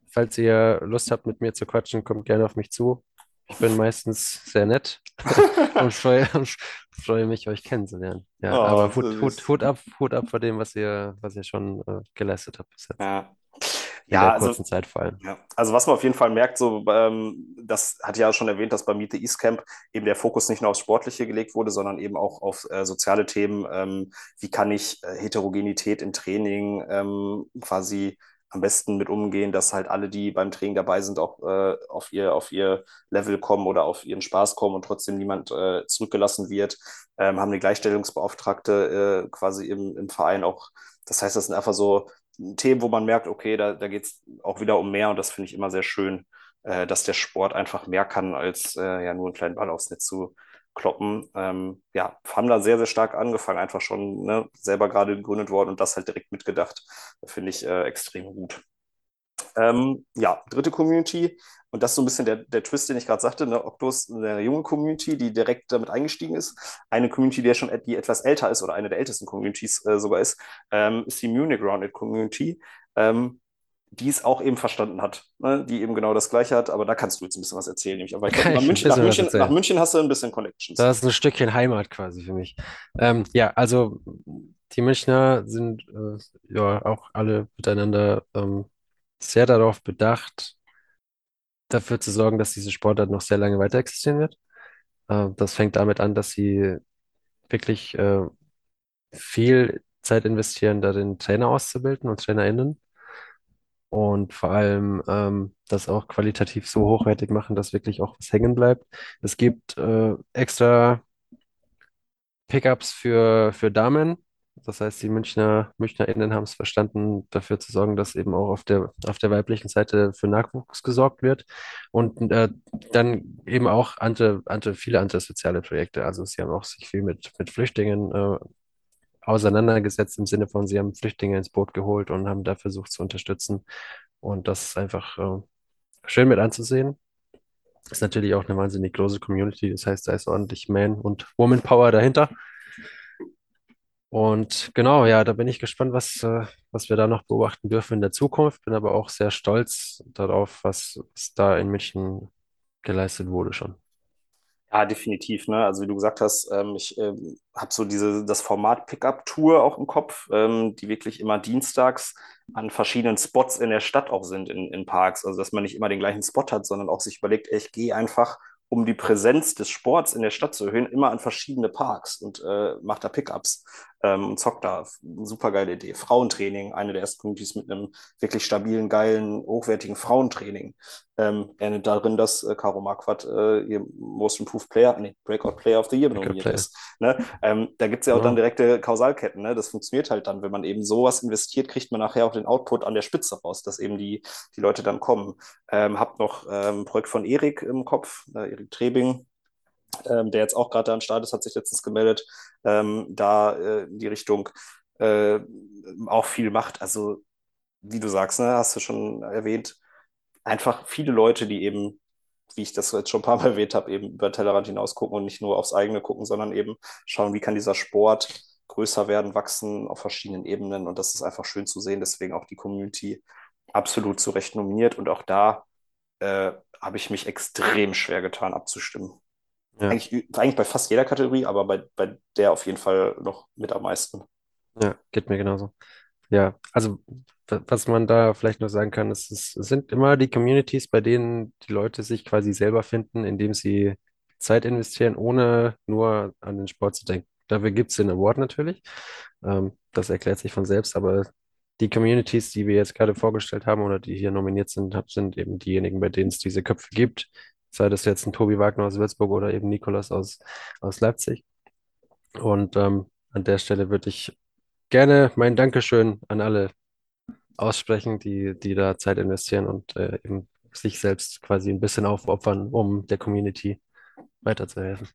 Falls ihr Lust habt, mit mir zu quatschen, kommt gerne auf mich zu. Ich bin meistens sehr nett und freue, freue mich, euch kennenzulernen. Ja, Oh, aber Hut. Hut, Hut ab, Hut ab vor dem, was ihr, was ihr schon äh, geleistet habt bis jetzt. Ja. Ja, der also kurzen Zeit vor allem. Ja, also was man auf jeden Fall merkt, so, ähm, das hat ja schon erwähnt, dass beim Meet the East Camp eben der Fokus nicht nur aufs Sportliche gelegt wurde, sondern eben auch auf äh, soziale Themen. Ähm, wie kann ich äh, Heterogenität im Training ähm, quasi am besten mit umgehen, dass halt alle, die beim Training dabei sind, auch äh, auf ihr, auf ihr Level kommen oder auf ihren Spaß kommen und trotzdem niemand äh, zurückgelassen wird. Ähm, haben eine Gleichstellungsbeauftragte äh, quasi im, im Verein auch. Das heißt, das sind einfach so Themen, wo man merkt, okay, da, da geht es auch wieder um mehr und das finde ich immer sehr schön, äh, dass der Sport einfach mehr kann, als äh, ja nur einen kleinen Ball aufs Netz zu kloppen. Ähm, ja, haben da sehr, sehr stark angefangen, einfach schon ne, selber gerade gegründet worden und das halt direkt mitgedacht. Finde ich äh, extrem gut. Ähm, ja, dritte Community, und das ist so ein bisschen der, der Twist, den ich gerade sagte, ne? Octos, eine junge Community, die direkt damit eingestiegen ist. Eine Community, die ja schon die etwas älter ist oder eine der ältesten Communities äh, sogar ist, ähm, ist die Munich Grounded Community, ähm, die es auch eben verstanden hat, ne? die eben genau das Gleiche hat. Aber da kannst du jetzt ein bisschen was erzählen. Nämlich. Aber glaub, nach, München, nach, München, nach München hast du ein bisschen Connections. Das ist ein Stückchen Heimat quasi für mich. Ähm, ja, also die Münchner sind äh, ja auch alle miteinander ähm, sehr darauf bedacht, dafür zu sorgen, dass diese Sportart noch sehr lange weiter existieren wird. Äh, das fängt damit an, dass sie wirklich äh, viel Zeit investieren, darin Trainer auszubilden und TrainerInnen. Und vor allem ähm, das auch qualitativ so hochwertig machen, dass wirklich auch was hängen bleibt. Es gibt äh, extra Pickups für, für Damen, das heißt, die Münchner, MünchnerInnen haben es verstanden, dafür zu sorgen, dass eben auch auf der, auf der weiblichen Seite für Nachwuchs gesorgt wird. Und äh, dann eben auch andere, andere, viele andere soziale Projekte. Also sie haben auch sich viel mit, mit Flüchtlingen äh, auseinandergesetzt im Sinne von, sie haben Flüchtlinge ins Boot geholt und haben da versucht zu unterstützen. Und das ist einfach äh, schön mit anzusehen. Ist natürlich auch eine wahnsinnig große Community. Das heißt, da ist ordentlich Man- und Woman-Power dahinter. Und genau, ja, da bin ich gespannt, was, äh, was wir da noch beobachten dürfen in der Zukunft. Bin aber auch sehr stolz darauf, was, was da in München geleistet wurde schon. Ja, definitiv. Ne? Also wie du gesagt hast, ähm, ich ähm, habe so diese das Format Pickup Tour auch im Kopf, ähm, die wirklich immer dienstags an verschiedenen Spots in der Stadt auch sind in, in Parks. Also dass man nicht immer den gleichen Spot hat, sondern auch sich überlegt, ey, ich gehe einfach um die Präsenz des Sports in der Stadt zu erhöhen, immer an verschiedene Parks und äh, macht da Pickups ähm, und zockt da. Super geile Idee. Frauentraining, eine der ersten Communities mit einem wirklich stabilen, geilen, hochwertigen Frauentraining. Ähm, nennt darin, dass äh, Caro Marquardt äh, ihr Most Improved Player, nee, Breakout Player of the Year nominiert ist. Ne? Ähm, da gibt es ja auch ja. dann direkte Kausalketten. Ne? Das funktioniert halt dann, wenn man eben sowas investiert, kriegt man nachher auch den Output an der Spitze raus, dass eben die, die Leute dann kommen. Ähm, hab noch ähm, ein Projekt von Erik im Kopf, äh, Erik Trebing, ähm, der jetzt auch gerade am Start ist, hat sich letztens gemeldet, ähm, da äh, in die Richtung äh, auch viel macht. Also, wie du sagst, ne, hast du schon erwähnt, einfach viele Leute, die eben, wie ich das jetzt schon ein paar Mal erwähnt habe, eben über Tellerrand hinaus gucken und nicht nur aufs eigene gucken, sondern eben schauen, wie kann dieser Sport größer werden, wachsen auf verschiedenen Ebenen. Und das ist einfach schön zu sehen. Deswegen auch die Community absolut zu Recht nominiert. Und auch da äh, habe ich mich extrem schwer getan, abzustimmen. Ja. Eigentlich, eigentlich bei fast jeder Kategorie, aber bei, bei der auf jeden Fall noch mit am meisten. Ja, geht mir genauso. Ja, also was man da vielleicht noch sagen kann, ist, es sind immer die Communities, bei denen die Leute sich quasi selber finden, indem sie Zeit investieren, ohne nur an den Sport zu denken. Dafür gibt es den Award natürlich. Ähm, das erklärt sich von selbst, aber die Communities, die wir jetzt gerade vorgestellt haben oder die hier nominiert sind, sind eben diejenigen, bei denen es diese Köpfe gibt, sei das jetzt ein Tobi Wagner aus Würzburg oder eben Nikolas aus, aus Leipzig. Und ähm, an der Stelle würde ich gerne mein Dankeschön an alle aussprechen, die, die da Zeit investieren und äh, eben sich selbst quasi ein bisschen aufopfern, um der Community weiterzuhelfen.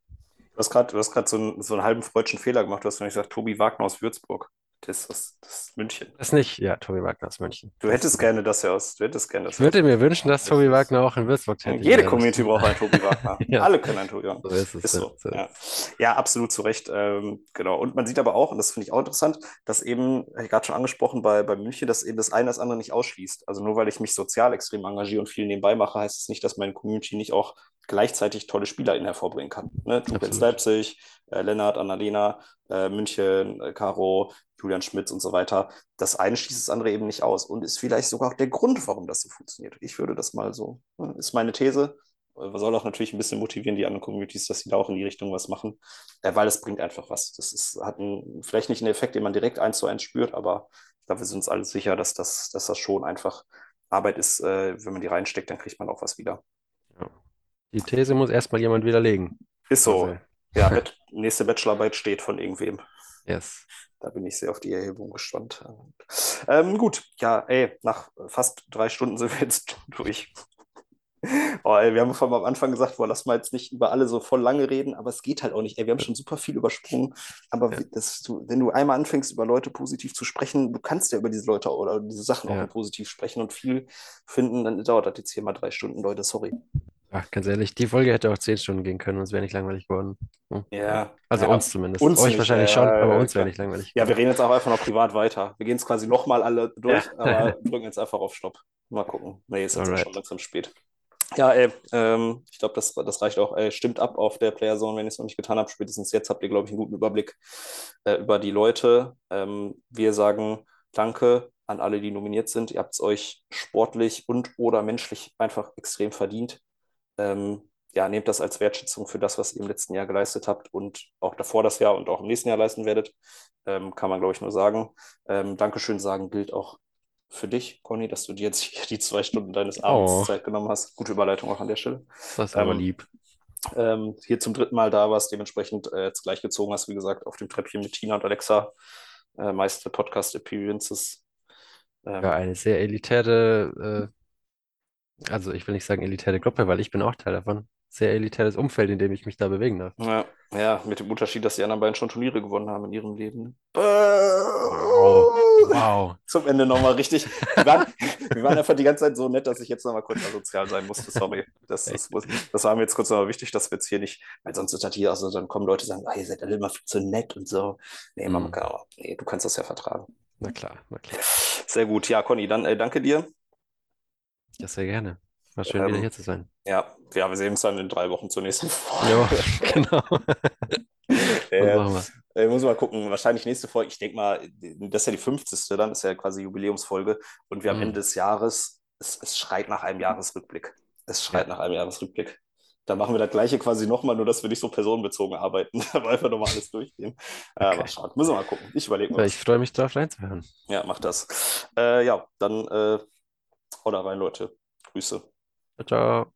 Du hast gerade so, so einen halben freudschen Fehler gemacht. Du hast nämlich gesagt, Tobi Wagner aus Würzburg. Das ist, das ist München. Das nicht, ja, Tobi Wagner aus München. Du hättest gerne, dass er aus. Du hättest gerne, ich würde mir wünschen, dass Tobi Wagner auch in Würzburg tätig Jede. Community braucht einen Tobi Wagner. ja. Alle können einen Tobi Wagner. So ist es. Ist so. so. Ja. ja. absolut zu Recht. Ähm, genau. Und man sieht aber auch, und das finde ich auch interessant, dass eben, habe ich gerade schon angesprochen bei, bei München, dass eben das eine das andere nicht ausschließt. Also nur weil ich mich sozial extrem engagiere und viel nebenbei mache, heißt es das nicht, dass meine Community nicht auch gleichzeitig tolle SpielerInnen hervorbringen kann. Ne? Absolut. Leipzig, äh, Lennart, Annalena, äh, München, äh, Caro, Julian Schmitz und so weiter. Das eine schließt das andere eben nicht aus und ist vielleicht sogar auch der Grund, warum das so funktioniert. Ich würde das mal so, ne, ist meine These. Äh, Soll auch natürlich ein bisschen motivieren, die anderen Communities, dass sie da auch in die Richtung was machen, äh, weil es bringt einfach was. Das ist, hat einen, vielleicht nicht einen Effekt, den man direkt eins zu eins spürt, aber ich glaube, wir sind uns alle sicher, dass das, dass das schon einfach Arbeit ist. Äh, wenn man die reinsteckt, dann kriegt man auch was wieder. Ja. Die These muss erstmal jemand widerlegen. Ist so. Also, Ja, nächste Bachelorarbeit steht von irgendwem. Yes. Da bin ich sehr auf die Erhebung gespannt. Ähm, gut, ja, ey, nach fast drei Stunden sind wir jetzt durch. Oh, ey, wir haben von am Anfang gesagt, boah, lass mal jetzt nicht über alle so voll lange reden, aber es geht halt auch nicht. Ey, wir haben schon super viel übersprungen, aber Ja. das, du, wenn du einmal anfängst, über Leute positiv zu sprechen, du kannst ja über diese Leute oder diese Sachen Ja. auch positiv sprechen und viel finden, dann dauert das jetzt hier mal drei Stunden, Leute, sorry. Ach, ganz ehrlich, die Folge hätte auch zehn Stunden gehen können und es wäre nicht langweilig geworden. Hm. Ja. Also Ja, uns zumindest. uns Euch nicht, wahrscheinlich ja, schon, ja, aber uns wäre nicht langweilig Ja, wir reden jetzt auch einfach noch privat weiter. Wir gehen es quasi nochmal alle durch, aber drücken jetzt einfach auf Stopp. Mal gucken. Nee, ist jetzt schon langsam spät. Ja, ey, ähm, ich glaube, das, das reicht auch. Ey, stimmt ab auf der Playerzone, wenn ich es noch nicht getan habe. Spätestens jetzt habt ihr, glaube ich, einen guten Überblick äh, über die Leute. Ähm, wir sagen Danke an alle, die nominiert sind. Ihr habt es euch sportlich und oder menschlich einfach extrem verdient. Ähm, ja, nehmt das als Wertschätzung für das, was ihr im letzten Jahr geleistet habt und auch davor das Jahr und auch im nächsten Jahr leisten werdet. Ähm, kann man, glaube ich, nur sagen. Ähm, Dankeschön sagen gilt auch für dich, Conny, dass du dir jetzt hier die zwei Stunden deines Abends Oh. Zeit genommen hast. Gute Überleitung auch an der Stelle. Das ist aber Ähm, lieb. Ähm, hier zum dritten Mal da warst, dementsprechend äh, jetzt gleich gezogen hast, wie gesagt, auf dem Treppchen mit Tina und Alexa. Äh, meiste Podcast-Appearances. Ähm, Ja, eine sehr elitäre, äh, also ich will nicht sagen elitäre Gruppe, weil ich bin auch Teil davon. Sehr elitäres Umfeld, in dem ich mich da bewegen darf. ja, ja, mit dem Unterschied, dass die anderen beiden schon Turniere gewonnen haben in ihrem Leben. Wow. Wow. Zum Ende nochmal richtig. Wir waren, wir waren einfach die ganze Zeit so nett, dass ich jetzt nochmal kurz asozial sein musste. Sorry. Das, das, muss- das war mir jetzt kurz nochmal wichtig, dass wir jetzt hier nicht, weil sonst ist das hier, also dann kommen Leute und sagen, ah, ihr seid alle immer viel zu nett und so. Nee, Mama, Mhm. nee, du kannst das ja vertragen. Na klar, na klar. Sehr gut. Ja, Conny, dann äh, danke dir. Ja, sehr gerne. War schön, Ähm, wieder hier zu sein. Ja, ja, wir sehen uns dann in drei Wochen zur nächsten Folge. Ja, genau. Äh, wir? äh, muss mal gucken, wahrscheinlich nächste Folge, ich denke mal, das ist ja die 50. dann, ist ja quasi Jubiläumsfolge und wir am Mhm. Ende des Jahres, es, es schreit nach einem Jahresrückblick. Es schreit Ja. nach einem Jahresrückblick. Da machen wir das gleiche quasi nochmal, nur dass wir nicht so personenbezogen arbeiten, aber einfach nochmal alles durchgehen. Äh, Okay. mal schauen. Müssen wir mal gucken. Ich überlege Ja, mal. ich freue mich drauf reinzuhören. Ja, mach das. Äh, ja, dann äh, haut rein, Leute. Grüße. Ciao.